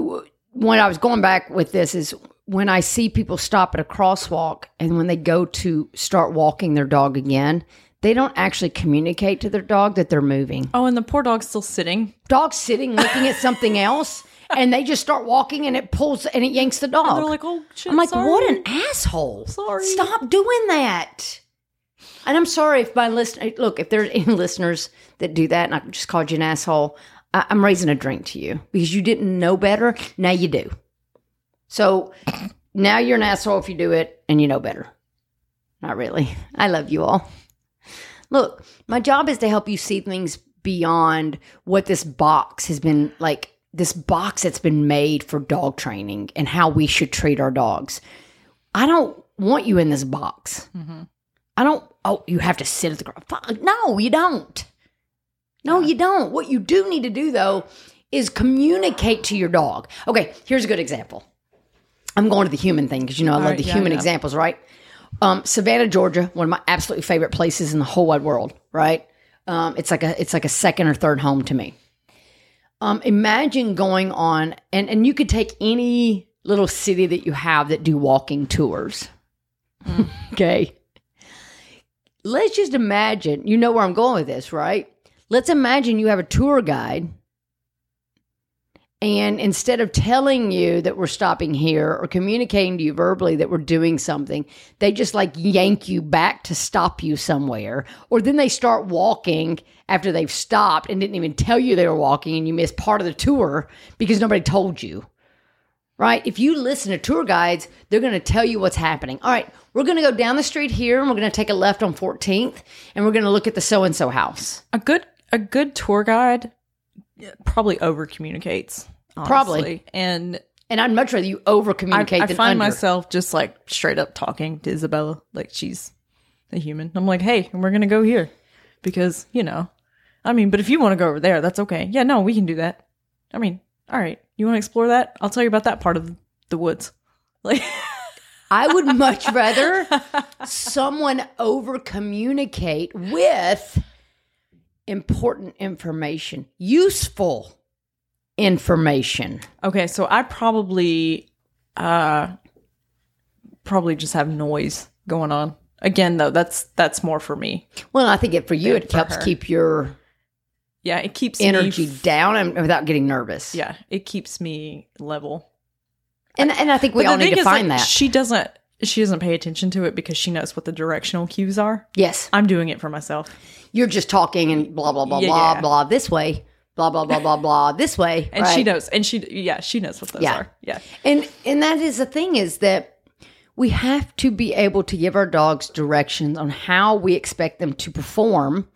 when I was going back with this is when I see people stop at a crosswalk and when they go to start walking their dog again, they don't actually communicate to their dog that they're moving Oh, and the poor dog's still sitting. dog's sitting looking at something else and they just start walking and it pulls and it yanks the dog. They're like, oh shit. I'm like, sorry. what an asshole. Sorry. Stop doing that. And I'm sorry if my listener, eh, look, if there's any listeners that do that and I just called you an asshole, I, I'm raising a drink to you because you didn't know better. Now you do. So now you're an asshole if you do it and you know better. Not really. I love you all. Look, my job is to help you see things beyond what this box has been like this box that's been made for dog training and how we should treat our dogs. I don't want you in this box. Mm-hmm. I don't, oh, you have to sit at the ground. No, you don't. No, you don't. What you do need to do, though, is communicate to your dog. Okay, here's a good example. I'm going to the human thing because you know I love right, the yeah, human yeah. examples, right? Um, Savannah, Georgia, one of my absolutely favorite places in the whole wide world, right? Um, it's like a it's like a second or third home to me. Um, imagine going on and and you could take any little city that you have that do walking tours. okay. Let's just imagine, you know where I'm going with this, right? Let's imagine you have a tour guide and instead of telling you that we're stopping here or communicating to you verbally that we're doing something, they just like yank you back to stop you somewhere. Or then they start walking after they've stopped and didn't even tell you they were walking and you missed part of the tour because nobody told you. Right? If you listen to tour guides, they're going to tell you what's happening. All right, we're going to go down the street here and we're going to take a left on 14th and we're going to look at the so and so house. A good a good tour guide probably over communicates. Probably. and And I'd much rather you over I, communicate I than find under. myself just like straight up talking to Isabella like she's a human. I'm like, hey, we're gonna go here because you know, I mean, but if you want to go over there, that's okay. Yeah, no, we can do that. I mean, all right, you want to explore that? I'll tell you about that part of the woods. Like, I would much rather someone over communicate with important information, useful information. okay, so I probably, uh, probably just have noise going on. Again, though, that's that's more for me. Well, I think it for you it for helps her. keep your Yeah, it keeps energy f- down and without getting nervous. yeah, it keeps me level. And and I think we But all need to find like, that. She doesn't. She doesn't pay attention to it because she knows what the directional cues are. yes. I'm doing it for myself, You're just talking and blah blah blah Yeah, blah yeah. blah this way. Blah blah blah blah blah this way. and she knows. And she, yeah, she knows what those Yeah. are. Yeah, And and that is the thing is that we have to be able to give our dogs directions on how we expect them to perform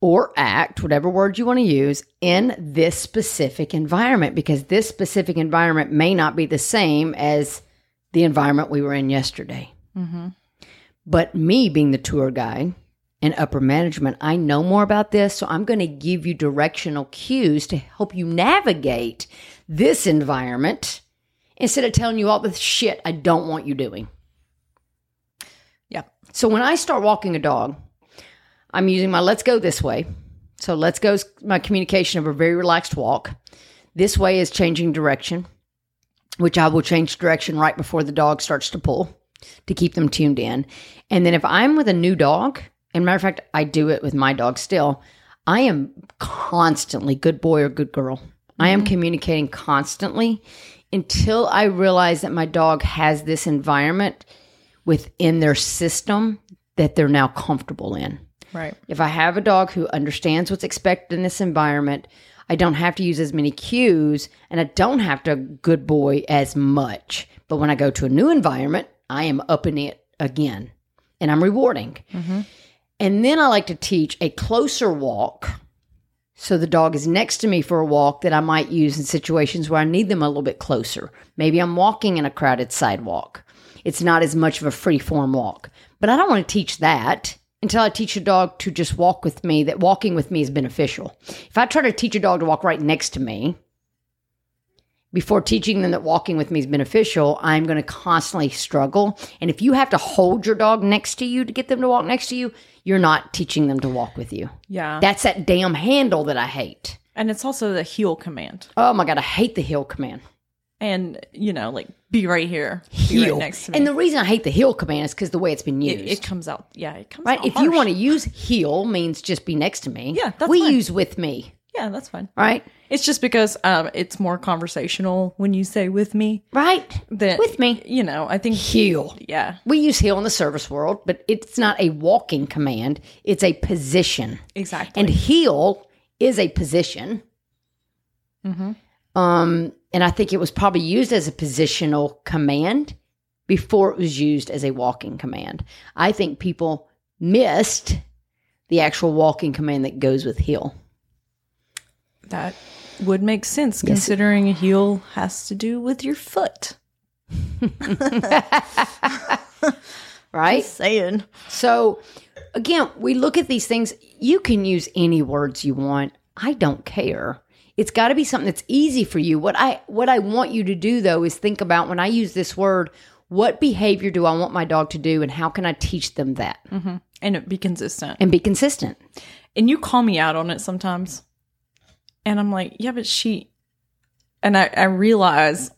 or act, whatever word you want to use, in this specific environment because this specific environment may not be the same as the environment we were in yesterday. Mm-hmm. But me being the tour guide and upper management, I know more about this, so I'm going to give you directional cues to help you navigate this environment instead of telling you all the shit I don't want you doing. yeah. So when I start walking a dog, I'm using my let's go this way. So let's go my communication of a very relaxed walk. This way is changing direction, which I will change direction right before the dog starts to pull to keep them tuned in. And then if I'm with a new dog, and matter of fact, I do it with my dog still, I am constantly good boy or good girl. I am mm. communicating constantly until I realize that my dog has this environment within their system that they're now comfortable in. Right. If I have a dog who understands what's expected in this environment, I don't have to use as many cues and I don't have to good boy as much. But when I go to a new environment, I am upping it again and I'm rewarding. Mm-hmm. And then I like to teach a closer walk. So the dog is next to me for a walk that I might use in situations where I need them a little bit closer. Maybe I'm walking in a crowded sidewalk. It's not as much of a free form walk. But I don't want to teach that until I teach a dog to just walk with me, that walking with me is beneficial. If I try to teach a dog to walk right next to me, before teaching them that walking with me is beneficial, I'm going to constantly struggle. And if you have to hold your dog next to you to get them to walk next to you, you're not teaching them to walk with you. Yeah. That's that damn handle that I hate. and it's also the heel command. Oh my God, I hate the heel command. And, you know, like be right here. Be Heel. right next to me. And the reason I hate the heel command is because the way it's been used. it, it comes out. Yeah, it comes out. right? If you want to use heel means just be next to me. Yeah, that's we fine. use with me, Yeah, that's fine. right? It's just because um, it's more conversational when you say with me. Right? That With me. You know, I think. Heel. Yeah, We use heel in the service world, but it's not a walking command. It's a position. exactly. And heel is a position. Mm-hmm. Um, and I think it was probably used as a positional command before it was used as a walking command. I think people missed the actual walking command that goes with heel. That would make sense considering a heel has to do with your foot. Right? Saying. So again, we look at these things. You can use any words you want. I don't care. It's got to be something that's easy for you. What I what I want you to do though is think about when I use this word, what behavior do I want my dog to do and how can I teach them that mm-hmm. And it be consistent. and be consistent. And you call me out on it sometimes. And I'm like, yeah, but she. And I, I realize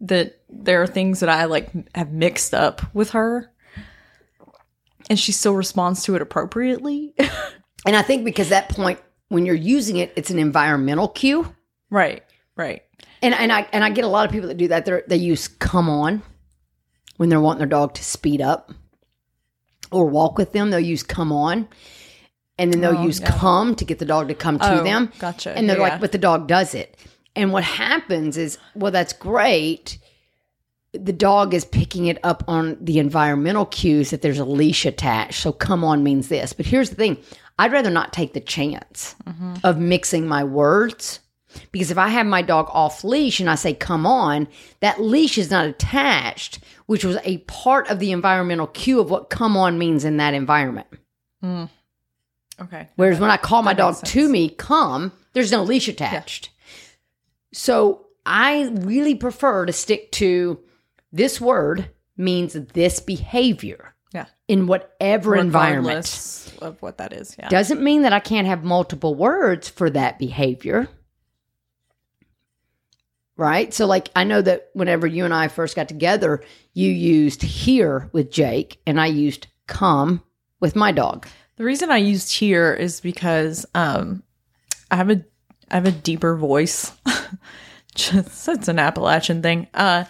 that there are things that I like have mixed up with her. And she still responds to it appropriately. And I think because that point when you're using it, it's an environmental cue. right, right. And and I and I get a lot of people that do that. They they use come on when they're wanting their dog to speed up or walk with them. They'll use come on, and then they'll Oh, use yeah. come to get the dog to come to Oh, them. gotcha. And they're Yeah, like, yeah. but the dog does it. And what happens is, well, that's great. The dog is picking it up on the environmental cues that there's a leash attached. So come on means this. But here's the thing I'd rather not take the chance Mm-hmm. of mixing my words. Because if I have my dog off leash and I say, come on, that leash is not attached, which was a part of the environmental cue of what come on means in that environment. Okay. Whereas when I call my dog to me, come, there's no leash attached. So I really prefer to stick to this word means this behavior Yeah. in whatever environment. Of what that is. Yeah. Doesn't mean that I can't have multiple words for that behavior. Right? So, like, I know that whenever you and I first got together, you used here with Jake, and I used come with my dog. The reason I used here is because um, I have a I have a deeper voice. Just it's an Appalachian thing. Uh,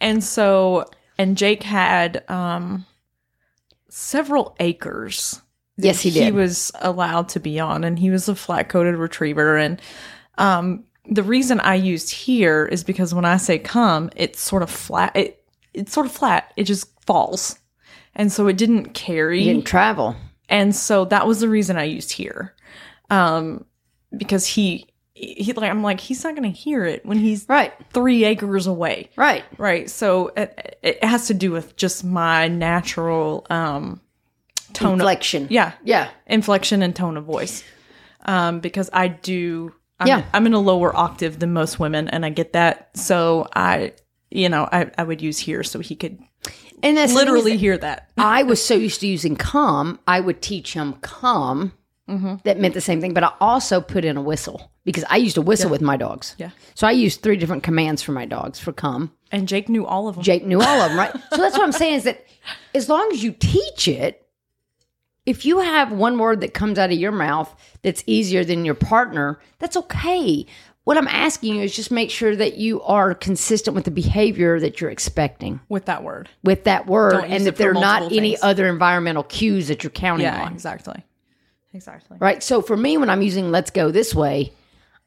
and so and Jake had um, several acres. that Yes, he did. He was allowed to be on, and he was a flat coated retriever. And um, the reason I used here is because when I say come, it's sort of flat. It it's sort of flat. It just falls, and so it didn't carry. He didn't travel. And so that was the reason I used here. Um because he he like I'm like he's not going to hear it when he's Right, 3 acres away. right. Right? So it, it has to do with just my natural um tone Inflection. of yeah, Yeah. inflection and tone of voice. Um because I do I'm, Yeah. I'm in a lower octave than most women and I get that. So I you know, I I would use here so he could And that's the thing is literally hear that. I was so used to using come, I would teach him come. That meant the same thing, but I also put in a whistle because I used a whistle with my dogs. Yeah. So I used three different commands for my dogs for come. And Jake knew all of them. Jake knew all of them, right? so that's what I'm saying is that as long as you teach it, if you have one word that comes out of your mouth that's easier than your partner, that's okay. What I'm asking you is just make sure that you are consistent with the behavior that you're expecting with that word. with that word Don't and that there are not multiple any other environmental cues that you're counting Yeah, on. exactly. Exactly. Right. So for me, when I'm using let's go this way,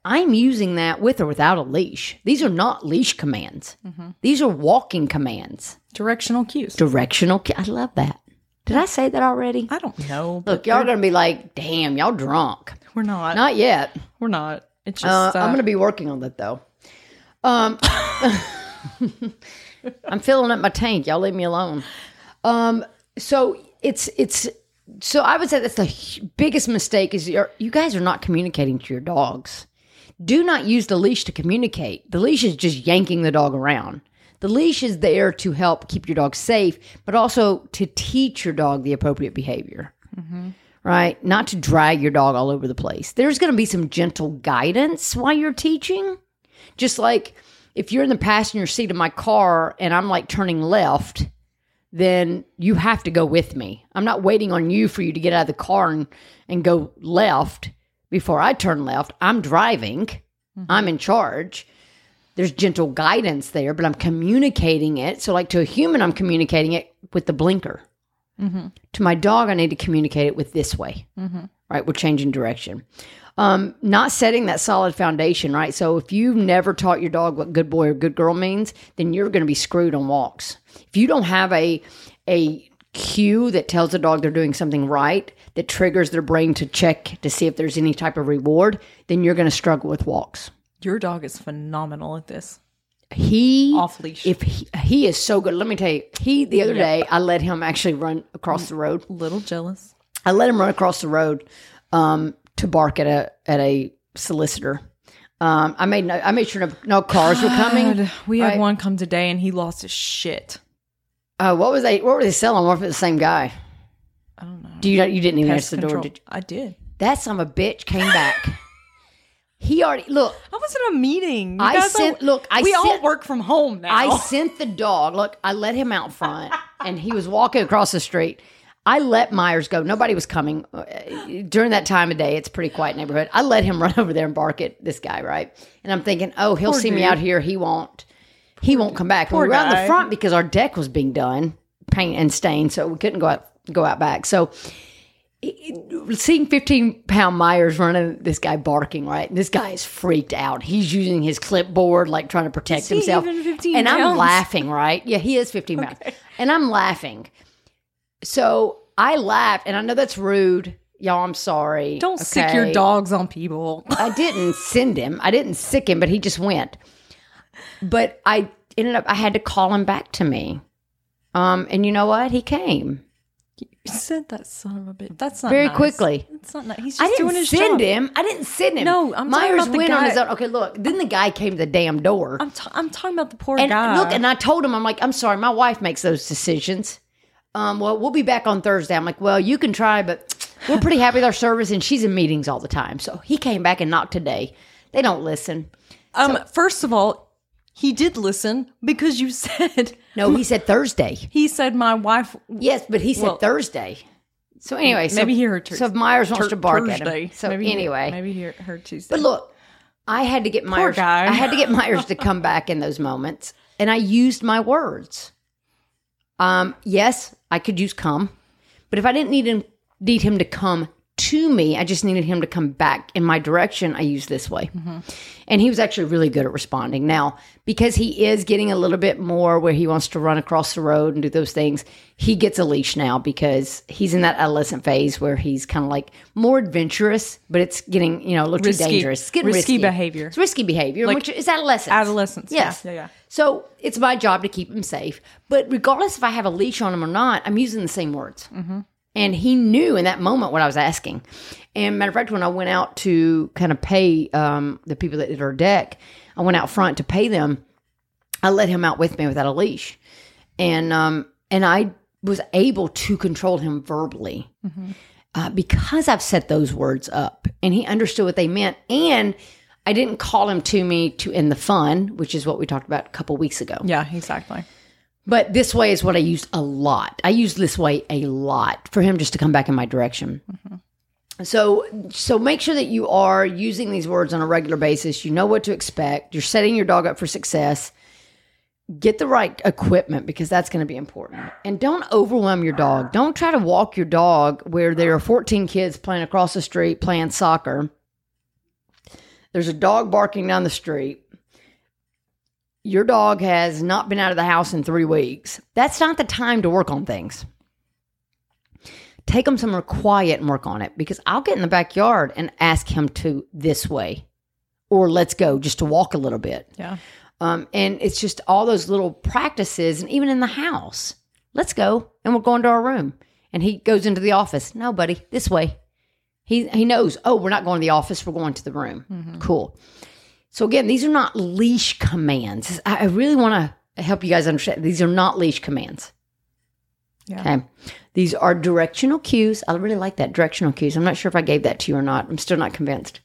I'm using that with or without a leash. These are not leash commands. Mm-hmm. These are walking commands. Directional cues. Directional. ki- I love that. Did I say that already? I don't know. Look, y'all are gonna be like, "Damn, y'all drunk." we're not. Not yet. We're not. It's Uh, just. Uh, I'm going to be working on that though. Um, I'm filling up my tank. Y'all leave me alone. Um, so it's it's so I would say that's the biggest mistake is you're, you guys are not communicating to your dogs. Do not use the leash to communicate. The leash is just yanking the dog around. The leash is there to help keep your dog safe, but also to teach your dog the appropriate behavior right? Not to drag your dog all over the place. There's going to be some gentle guidance while you're teaching. Just like if you're in the passenger seat of my car and I'm like turning left, then you have to go with me. I'm not waiting on you for you to get out of the car and, and go left before I turn left. I'm driving, mm-hmm. I'm in charge. There's gentle guidance there, but I'm communicating it. So, like to a human, I'm communicating it with the blinker to my dog, I need to communicate it with this way. Right? We're changing direction. Um, not setting that solid foundation, right? So if you've never taught your dog what good boy or good girl means, then you're going to be screwed on walks. If you don't have a a cue that tells the dog they're doing something right, that triggers their brain to check to see if there's any type of reward, then you're going to struggle with walks. your dog is phenomenal at this. He Off leash. If he, he is so good, let me tell you. He the other day I let him actually run across the road. A Little jealous. I let him run across the road um, to bark at a at a solicitor. Um, I made no, I made sure no, no cars were coming. God, we had one come today and he lost his shit. Uh, what was they? What were they selling? What if it's the same guy? I don't know. Do you? You didn't even Pest answer the door. Did you? I did. That son of a bitch came back. He already look. I was in a meeting. You I sent- don't- look, I we all work from home now. I sent the dog. Look, I let him out front, and he was walking across the street. I let Myers go. Nobody was coming Uh, during that time of day. It's a pretty quiet neighborhood. I let him run over there and bark at this guy, right? And I'm thinking, oh, he'll Poor see me out here. He won't. He won't come back. And we were out in the front because our deck was being done, paint and stain, so we couldn't go out go out back. So seeing 15 pound Myers running this guy barking, right? And This guy is freaked out. He's using his clipboard, like trying to protect himself. even 15 and I'm pounds? laughing, right? Yeah, he is 15 pounds. And I'm laughing. So I laughed, and I know that's rude. Y'all, I'm sorry. Don't sick your dogs on people. I didn't send him. I didn't sick him, but he just went. But I ended up, I had to call him back to me. Um, and you know what? He came. You said that son of a bitch. That's not Very nice. quickly. It's not nice. He's just I didn't doing his send job. him. I didn't send him. No, I'm talking Myers about the went on his own. Okay, look. Then the guy came to the damn door. I'm, t- I'm talking about the poor and guy. look, and I told him, I'm like, I'm sorry, my wife makes those decisions. Um, well, we'll be back on Thursday. I'm like, well, you can try, but we're pretty happy with our service, and she's in meetings all the time. So he came back and knocked today. They don't listen. um, first of all, he did listen because you said No, he said Thursday. he said my wife. Yes, but he said Well- Thursday. So anyway, so, Maybe he heard Tur- so if Myers wants Tur- to bark Thursday. at him. So maybe he- anyway, maybe he heard Tuesday. But look, I had to get Myers. I had to get Myers to come back in those moments, and I used my words. Um, yes, I could use come, but if I didn't need him, need him to come to me, I just needed him to come back in my direction. I use this way, and he was actually really good at responding. Now, because he is getting a little bit more where he wants to run across the road and do those things, he gets a leash now because he's in that adolescent phase where he's kind of like more adventurous, but it's getting you know a little Risky- too dangerous. It's getting risky risky behavior. It's risky behavior, which is adolescence. Adolescence, yeah, Yes. yeah, yeah. So it's my job to keep him safe. But regardless if I have a leash on him or not, I'm using the same words. Mm-hmm. And he knew in that moment what I was asking. And matter of fact, when I went out to kind of pay um, the people that did our deck, I went out front to pay them. I let him out with me without a leash, and um, and I was able to control him verbally uh, because I've set those words up, and he understood what they meant, and I didn't call him to me to end the fun, which is what we talked about a couple weeks ago. yeah, exactly. But this way is what I used a lot. I used this way a lot for him just to come back in my direction. Mm-hmm. So so make sure that you are using these words on a regular basis. You know what to expect. You're setting your dog up for success. Get the right equipment because that's going to be important. And don't overwhelm your dog. Don't try to walk your dog where there are 14 kids playing across the street playing soccer. there's a dog barking down the street. Your dog has not been out of the house in three weeks. That's not the time to work on things. Take him somewhere quiet and work on it because I'll get in the backyard and ask him to this way or let's go just to walk a little bit. Yeah. Um, and it's just all those little practices, and even in the house, let's go, and we'll go into our room. And he goes into the office. No, buddy, this way. He he knows. Oh, we're not going to the office. We're going to the room. Mm-hmm. Cool. So again, these are not leash commands. I really want to help you guys understand. These are not leash commands. Yeah. Okay. These are directional cues. I really like that directional cues. I'm not sure if I gave that to you or not. I'm still not convinced.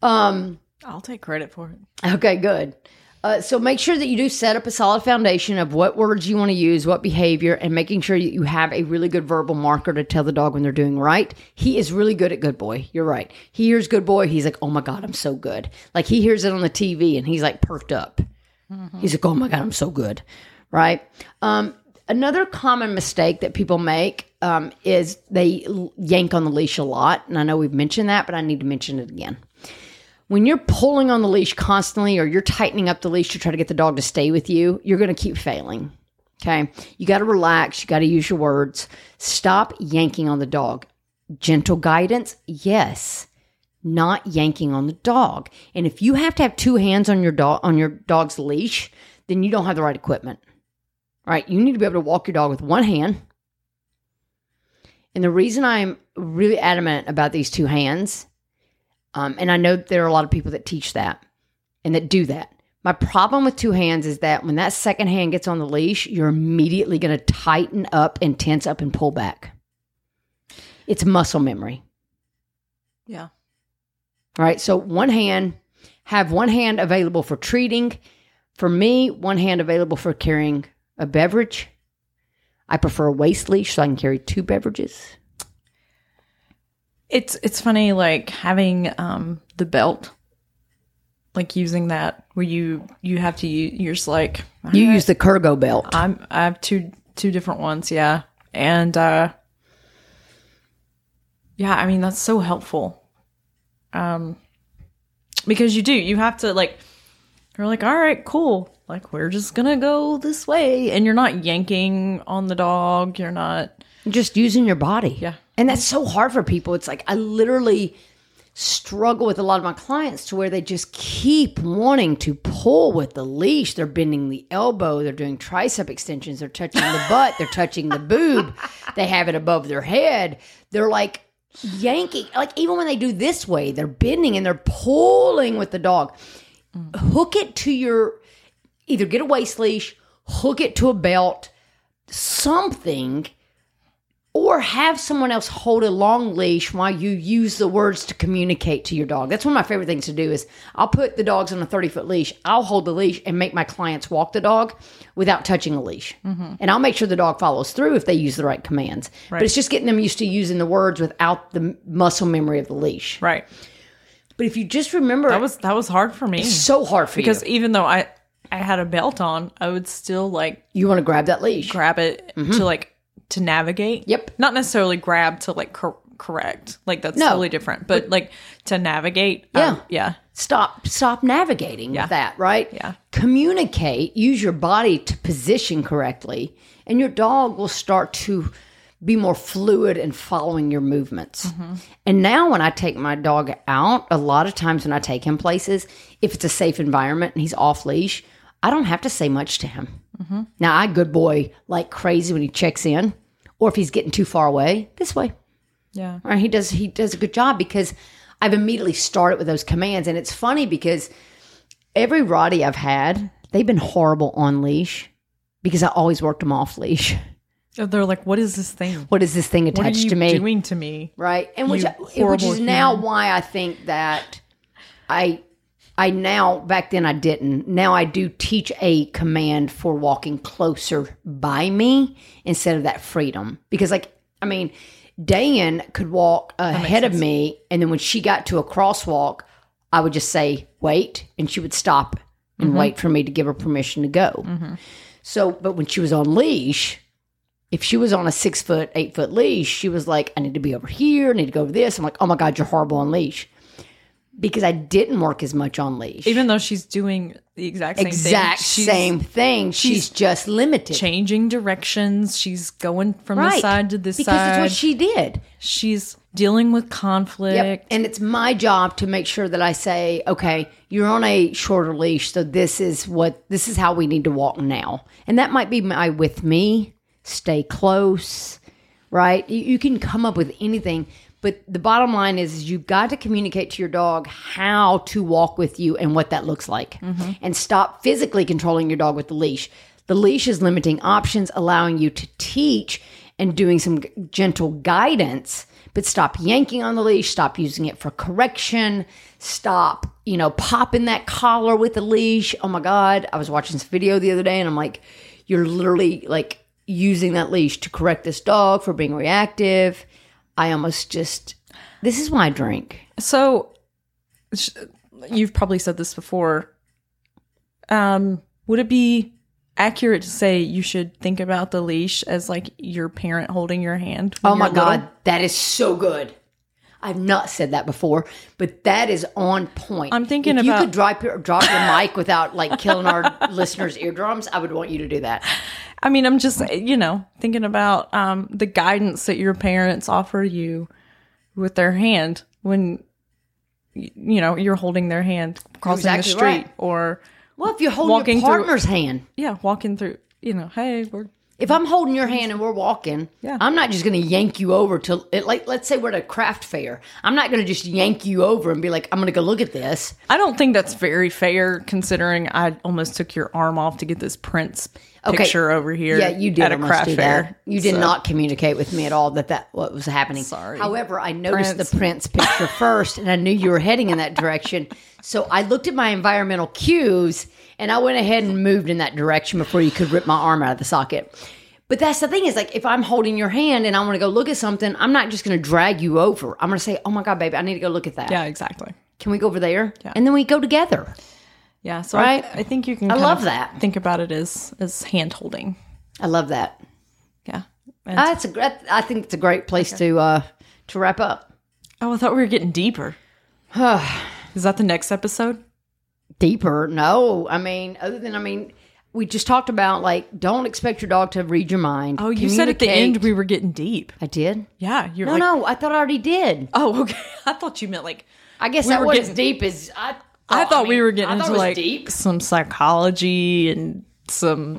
Um. I'll take credit for it. Okay, good. Uh, so make sure that you do set up a solid foundation of what words you want to use, what behavior, and making sure that you have a really good verbal marker to tell the dog when they're doing right. He is really good at good boy. You're right. He hears good boy. He's like, oh my God, I'm so good. Like he hears it on the TV and he's like perked up. He's like, oh my God, I'm so good. Right. Um, another common mistake that people make um, is they yank on the leash a lot. And I know we've mentioned that, but I need to mention it again when you're pulling on the leash constantly or you're tightening up the leash to try to get the dog to stay with you, you're going to keep failing. Okay. You got to relax. You got to use your words. Stop yanking on the dog. Gentle guidance, yes. Not yanking on the dog. And if you have to have two hands on your dog on your dog's leash, then you don't have the right equipment. All right? You need to be able to walk your dog with one hand. And the reason I'm really adamant about these two hands um, and I know there are a lot of people that teach that and that do that. My problem with two hands is that when that second hand gets on the leash, you're immediately going to tighten up and tense up and pull back. It's muscle memory. Yeah. All right. So one hand, have one hand available for treating. For me, one hand available for carrying a beverage. I prefer a waist leash so I can carry two beverages. It's it's funny like having um the belt like using that where you you have to use you're just like You use the cargo belt. I'm I have two two different ones, yeah. And uh yeah, I mean that's so helpful. Um because you do, you have to like you're like, "All right, cool. Like we're just going to go this way." And you're not yanking on the dog, you're not just using your body. Yeah. And that's so hard for people. It's like I literally struggle with a lot of my clients to where they just keep wanting to pull with the leash. They're bending the elbow, they're doing tricep extensions, they're touching the butt, they're touching the boob, they have it above their head. They're like yanking, like even when they do this way, they're bending and they're pulling with the dog. Hook it to your either get a waist leash, hook it to a belt, something or have someone else hold a long leash while you use the words to communicate to your dog. That's one of my favorite things to do is I'll put the dogs on a 30 foot leash. I'll hold the leash and make my clients walk the dog without touching a leash. Mm-hmm. And I'll make sure the dog follows through if they use the right commands. But it's just getting them used to using the words without the muscle memory of the leash. right. But if you just remember, That was that was hard for me it's so hard for because you. Because even though I I had a belt on, I would still like You want to grab that leash. grab it mm-hmm. to like to navigate. Mm-hmm. Yep. Not necessarily grab to like cor- correct. Like that's No. totally different. But, like to navigate. Yeah. um, yeah. stop stop navigating Yeah. with that right Yeah. communicate use your body to position correctly and your dog will start to be more fluid in following your movements and now when i take my dog out a lot of times when i take him places if it's a safe environment and he's off leash i don't have to say much to him now i good boy like crazy when he checks in or if he's getting too far away this way Yeah. Right? He does he does a good job because I've immediately started with those commands, and it's funny because every Rottie I've had, they've been horrible on leash because I always worked them off leash. Oh, they're like, what is this thing? What is this thing attached to me? doing to me? right? And which which is now why I think that I I now back then I didn't. Now I do teach a command for walking closer by me instead of that freedom because like I mean Dan could walk ahead of me and then when she got to a crosswalk I would just say wait and she would stop and wait for me to give her permission to go. So but when she was on leash if she was on a six foot, eight foot leash, she was like, I need to be over here, I need to go over this. I'm like, oh my God, you're horrible on leash. Because I didn't work as much on leash. Even though she's doing the exact same exact thing. She's same thing. She's, just limited. changing directions. She's going from the right. side to this because side. Because it's what she did. she's dealing with conflict. Yep. And it's my job to make sure that I say, okay, you're on a shorter leash, so this is what this is how we need to walk now. And that might be my with me, stay close, right? You, you can come up with anything, but the bottom line is, is you've got to communicate to your dog how to walk with you and what that looks like. Mm-hmm. And stop physically controlling your dog with the leash. The leash is limiting options, allowing you to teach and doing some gentle guidance, but stop yanking on the leash, stop using it for correction, stop, you know, popping that collar with the leash. Oh my God. I was watching this video the other day and I'm like, you're literally like using that leash to correct this dog for being reactive. I almost just, this is why I drink. So, you've probably said this before. Um, would it be accurate to say you should think about the leash as like your parent holding your hand? Oh my little? God. That is so good. I've not said that before, but that is on point. I'm thinking if you could drop your drop your mic without like killing our listeners' eardrums, I would want you to do that. I mean, I'm just you know thinking about um, the guidance that your parents offer you with their hand when you know you're holding their hand crossing the street right. or Well, if you're holding Walking your through- partner's hand, yeah walking through you know hey we're if I'm holding your hand and we're walking, Yeah. I'm not just going to yank you over to it. Like, let's say we're at a craft fair. I'm not going to just yank you over and be like, I'm going to go look at this. I don't think that's very fair considering I almost took your arm off to get this Prince Okay. picture over here. Yeah, you did at a craft fair. that. You did So- not communicate with me at all that that what was happening. Sorry. However, I noticed Prince. the Prince picture first, and I knew you were heading in that direction. So I looked at my environmental cues, and I went ahead and moved in that direction before you could rip my arm out of the socket. But that's the thing is like if I'm holding your hand and I want to go look at something, I'm not just going to drag you over. I'm going to say, "Oh my god, baby, I need to go look at that. Yeah, exactly. Can we go over there?" Yeah. And then we go together. Yeah, so Right? I, I think you can. I love that. Think about it as as hand holding. I love that. Yeah. And- Uh, it's a great. I think it's a great place to uh to wrap up. oh, I thought we were getting deeper. Is that the next episode? Deeper. No, I mean, other than I mean, we just talked about like don't expect your dog to read your mind. Oh, you said at the end we were getting deep. I did. Yeah, you're No, like, no, I thought I already did. oh, okay. I thought you meant like. I guess We that was getting- deep as I. I thought we mean, were getting I thought into like deep. some psychology and some.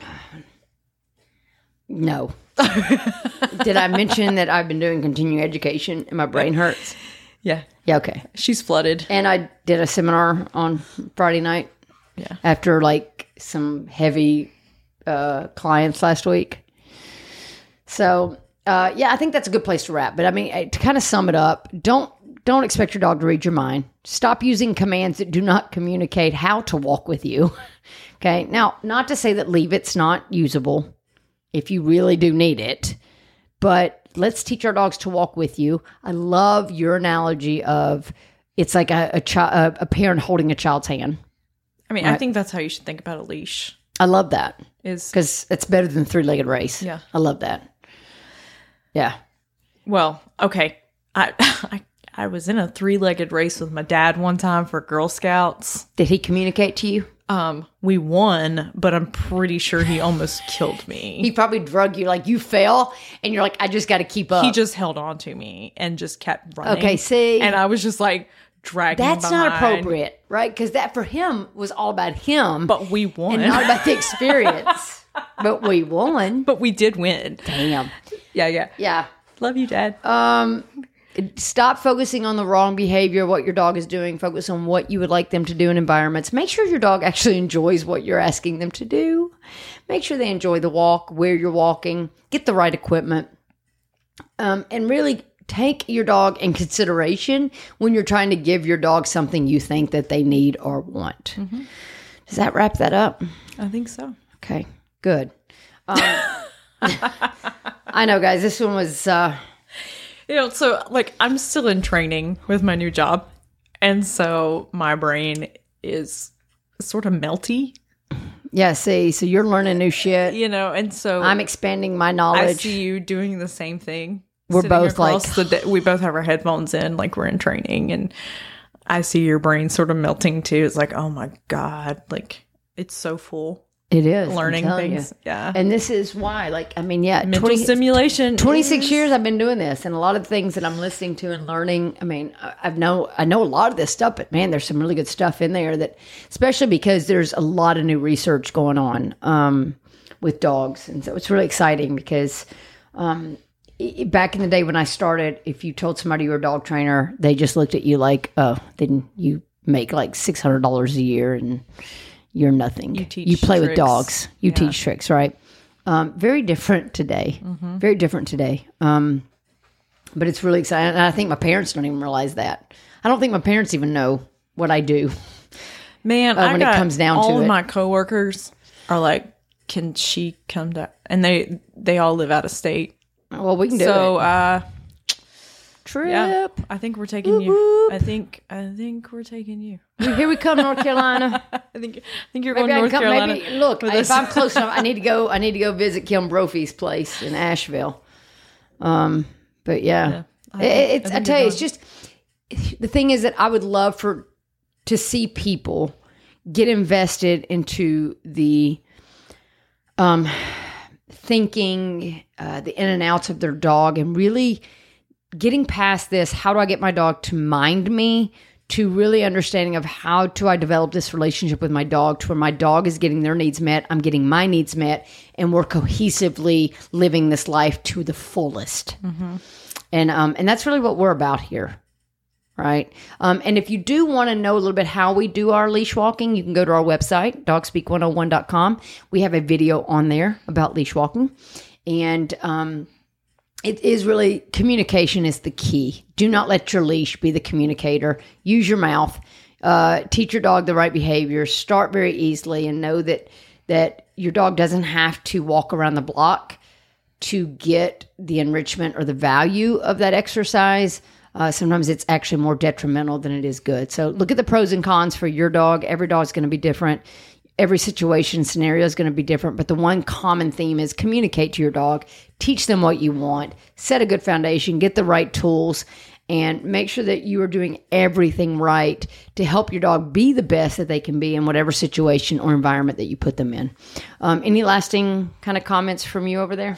No. did I mention that I've been doing continuing education and my brain hurts? Yeah, Yeah, okay. she's flooded. And I did a seminar on Friday night. Yeah. After like some heavy uh, clients last week. So uh, yeah, I think that's a good place to wrap. But I mean, to kind of sum it up, don't don't expect your dog to read your mind. Stop using commands that do not communicate how to walk with you. okay. Now, not to say that leave it's not usable if you really do need it, but let's teach our dogs to walk with you. I love your analogy of it's like a a, chi- a, parent holding a child's hand. I mean, I think that's how you should think about a leash. I love that Is because it's better than three legged race. Yeah. I love that. Yeah. well, okay. I I I was in a three legged race with my dad one time for Girl Scouts. Did he communicate to you? Um, we won, but I'm pretty sure he almost killed me. He probably drug you like you fell, and you're like, I just got to keep up. he just held on to me and just kept running. Okay, see? and I was just like dragging. That's not appropriate, right? Because that for him was all about him, But we won. and not about the experience. but we won. but we did win. Damn. Yeah, yeah. Yeah. Love you, Dad. Um, stop focusing on the wrong behavior, what your dog is doing. Focus on what you would like them to do in environments. Make sure your dog actually enjoys what you're asking them to do. Make sure they enjoy the walk, where you're walking, get the right equipment, um, and really take your dog in consideration when you're trying to give your dog something you think that they need or want. Does that wrap that up? I think so. Okay, good. Um, I know, guys. This one was. Uh, You know, so like I'm still in training with my new job. And so my brain is sort of melty, Yeah, see, so you're learning new shit. you know, and so I'm expanding my knowledge. I see you doing the same thing. We're both like- the de- we both have our headphones in, like we're in training, and I see your brain sort of melting too. It's like, oh my god, like it's so full It is learning telling you. things. Yeah, And this is why, like, I mean, yeah, mental 20 stimulation. 26 years I've been doing this and a lot of things that I'm listening to and learning. I mean, I- I've know I know a lot of this stuff, but man, there's some really good stuff in there that especially because there's a lot of new research going on um, with dogs. And so it's really exciting because um, back in the day when I started, if you told somebody you were a dog trainer, they just looked at you like, "Oh, then you make like $600 a year and you're nothing. You teach play with dogs. You teach tricks, right?" Um, very different today. Mm-hmm. Very different today. Um, but it's really exciting. And I think my parents don't even realize that. I don't think my parents even know what I do. Man, uh, I when it comes down all to of it. my coworkers are like, "Can she come to?" And they they all live out of state. Well, we can do So, it. uh, Trip. yeah, I think we're taking you. I think I think we're taking you. Here we come, North Carolina. I think I think you're Maybe going I North come. Carolina. Maybe look. If. I'm close enough, I need to go. I need to go visit Kim Brophy's place in Asheville. Um, but yeah, I It- it's. I I, tell you, it's just the thing is that I would love for to see people get invested into the um thinking uh, the in and outs of their dog and really getting past this how do i get my dog to mind me to really understanding of how do i develop this relationship with my dog to where my dog is getting their needs met i'm getting my needs met and we're cohesively living this life to the fullest and um and that's really what we're about here right? Um, and if you do want to know a little bit how we do our leash walking, you can go to our website, dogspeak101.com. We have a video on there about leash walking. And um, it is really communication is the key. Do not let your leash be the communicator. Use your mouth. Uh, teach your dog the right behavior. Start very easily and know that that your dog doesn't have to walk around the block to get the enrichment or the value of that exercise. Uh, sometimes it's actually more detrimental than it is good. So look at the pros and cons for your dog. Every dog is going to be different. Every situation scenario is going to be different. But the one common theme is communicate to your dog, teach them what you want, set a good foundation, get the right tools, and make sure that you are doing everything right to help your dog be the best that they can be in whatever situation or environment that you put them in. Um, any lasting kind of comments from you over there?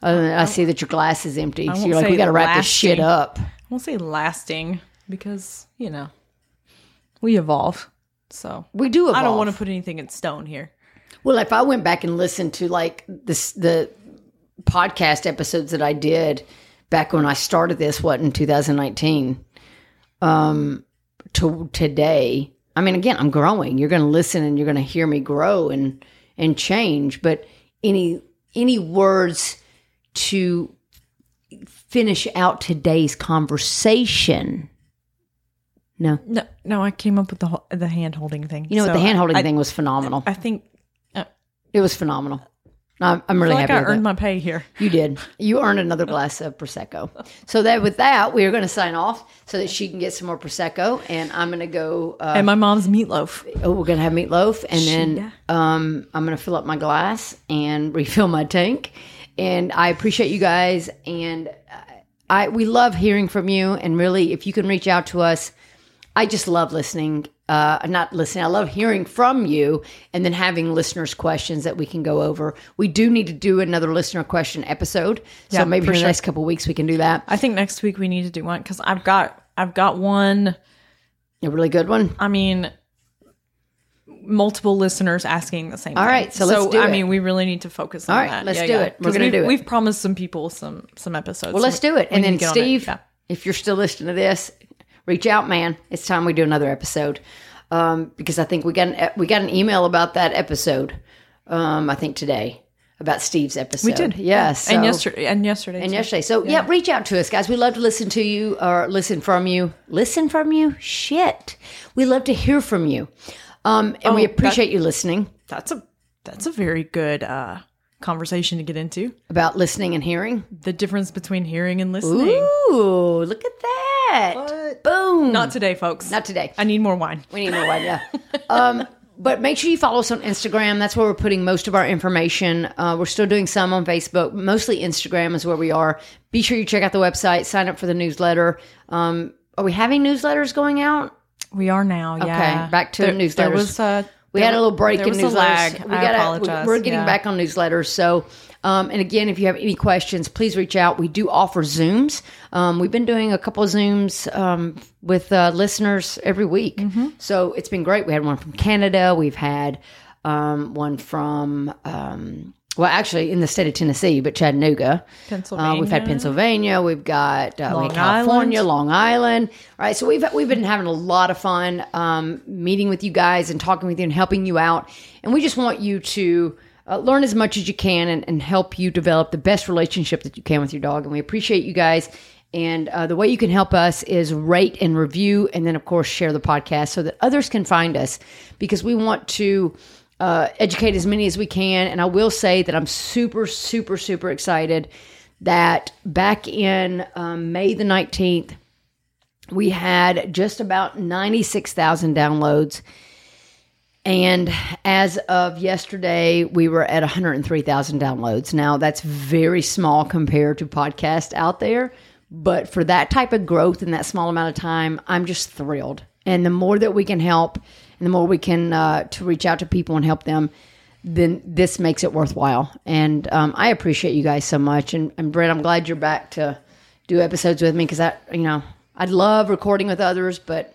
Than I see that your glass is empty. So you're like, we got to wrap this shit up. I won't say lasting because you know we evolve. So We do evolve. I don't want to put anything in stone here. Well, if I went back and listened to like this, the podcast episodes that I did back when I started this, what in 2019, um, to today, I mean, again, I'm growing. You're going to listen and you're going to hear me grow and and change. But any any words to finish out today's conversation? No, No, no, I came up with the the hand holding thing. you know what? The hand holding thing was phenomenal. I think I it was phenomenal. I'm, I'm really like happy I with it. earned my pay here. You did. You earned another glass of prosecco. So that with that, we are going to sign off so that she can get some more prosecco, and I'm going to go. Uh, And my mom's meatloaf. oh, we're going to have meatloaf, and then um, I'm going to fill up my glass and refill my tank. And I appreciate you guys, and I we love hearing from you. And really, if you can reach out to us, I just love listening. Uh, not listening. I love hearing from you and then having listeners' questions that we can go over. We do need to do another listener question episode. So Yeah, maybe for in the sure. next couple of weeks we can do that. I think next week we need to do one because I've got I've got one. A really good one. I mean, multiple listeners asking the same. All thing. right, so let's do I it. mean, we really need to focus on All right, that. let's do it. We're gonna we've- do it. We've promised some people some some episodes. Well, let's do it. And then, Steve, Yeah. if you're still listening to this, reach out, man. It's time we do another episode um, because I think we got an, we got an email about that episode. Um, I think today about Steve's episode. We did. yes, and so- yesterday and yesterday And too. yesterday. So yeah. reach out to us, guys. We love to listen to you or listen from you. Listen from you? Shit. We love to hear from you. Um, and we Oh, that- appreciate you listening That's a that's a very good uh, conversation to get into. about listening and hearing. The difference between hearing and listening. Ooh, look at that. Boom. Not today, folks. Not today. I need more wine. We need more wine, yeah. um, but make sure you follow us on Instagram. That's where we're putting most of our information. Uh, we're still doing some on Facebook. Mostly Instagram is where we are. Be sure you check out the website, sign up for the newsletter. Um, are we having newsletters going out? We are now. Yeah. Okay. Back to there, newsletters. There was a, We had a little break there in newsletters. We I gotta- apologize. We're getting Yeah. back on newsletters. So, um, and again, if you have any questions, please reach out. We do offer Zooms. Um, we've been doing a couple of Zooms um, with uh, listeners every week. Mm-hmm. So it's been great. We had one from Canada. We've had um, one from, um, well, actually in the state of Tennessee, but Chattanooga. Uh, we've had Pennsylvania. Pennsylvania. We've got uh, Long California, Island. Long Island. Right. So we've we've been having a lot of fun um, meeting with you guys and talking with you and helping you out. And we just want you to uh, learn as much as you can and, and help you develop the best relationship that you can with your dog. And we appreciate you guys. And uh, the way you can help us is rate and review, and then of course share the podcast so that others can find us because we want to uh, educate as many as we can. And I will say that I'm super, super, super excited that back in um, May the 19th, we had just about 96,000 downloads. And as of yesterday, we were at 103,000 downloads. Now, that's very small compared to podcasts out there. But for that type of growth in that small amount of time, I'm just thrilled. And the more that we can help and the more we can uh, to reach out to people and help them, then this makes it worthwhile. And um, I appreciate you guys so much. And, and Britt, I'm glad you're back to do episodes with me because I, you know, I'd love recording with others, but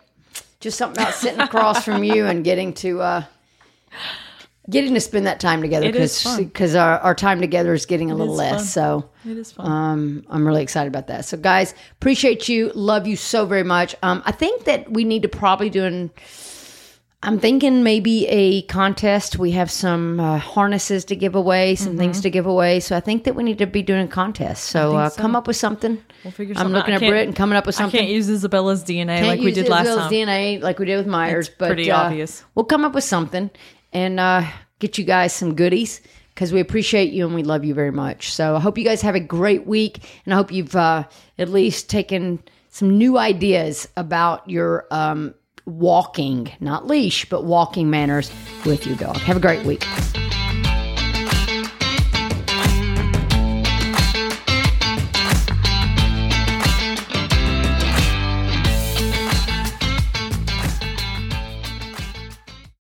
just something about sitting across from you and getting to uh, getting to spend that time together because because our, our time together is getting a little less. fun. So It is fun. um, I'm really excited about that. So, guys, appreciate you. Love you so very much. Um, I think that we need to probably do an. I'm thinking maybe a contest. We have some uh, harnesses to give away, some things to give away. So I think that we need to be doing a contest. So, uh, so. come up with something. We'll figure something I'm looking out. At Britt and coming up with I something. can't use Isabella's DNA Can't like we did it last as well as time. DNA like we did with Myers, It's but pretty uh, obvious. We'll come up with something and uh, get you guys some goodies because we appreciate you and we love you very much. So I hope you guys have a great week, and I hope you've uh, at least taken some new ideas about your um, walking, not leash, but walking manners with your dog. Have a great week.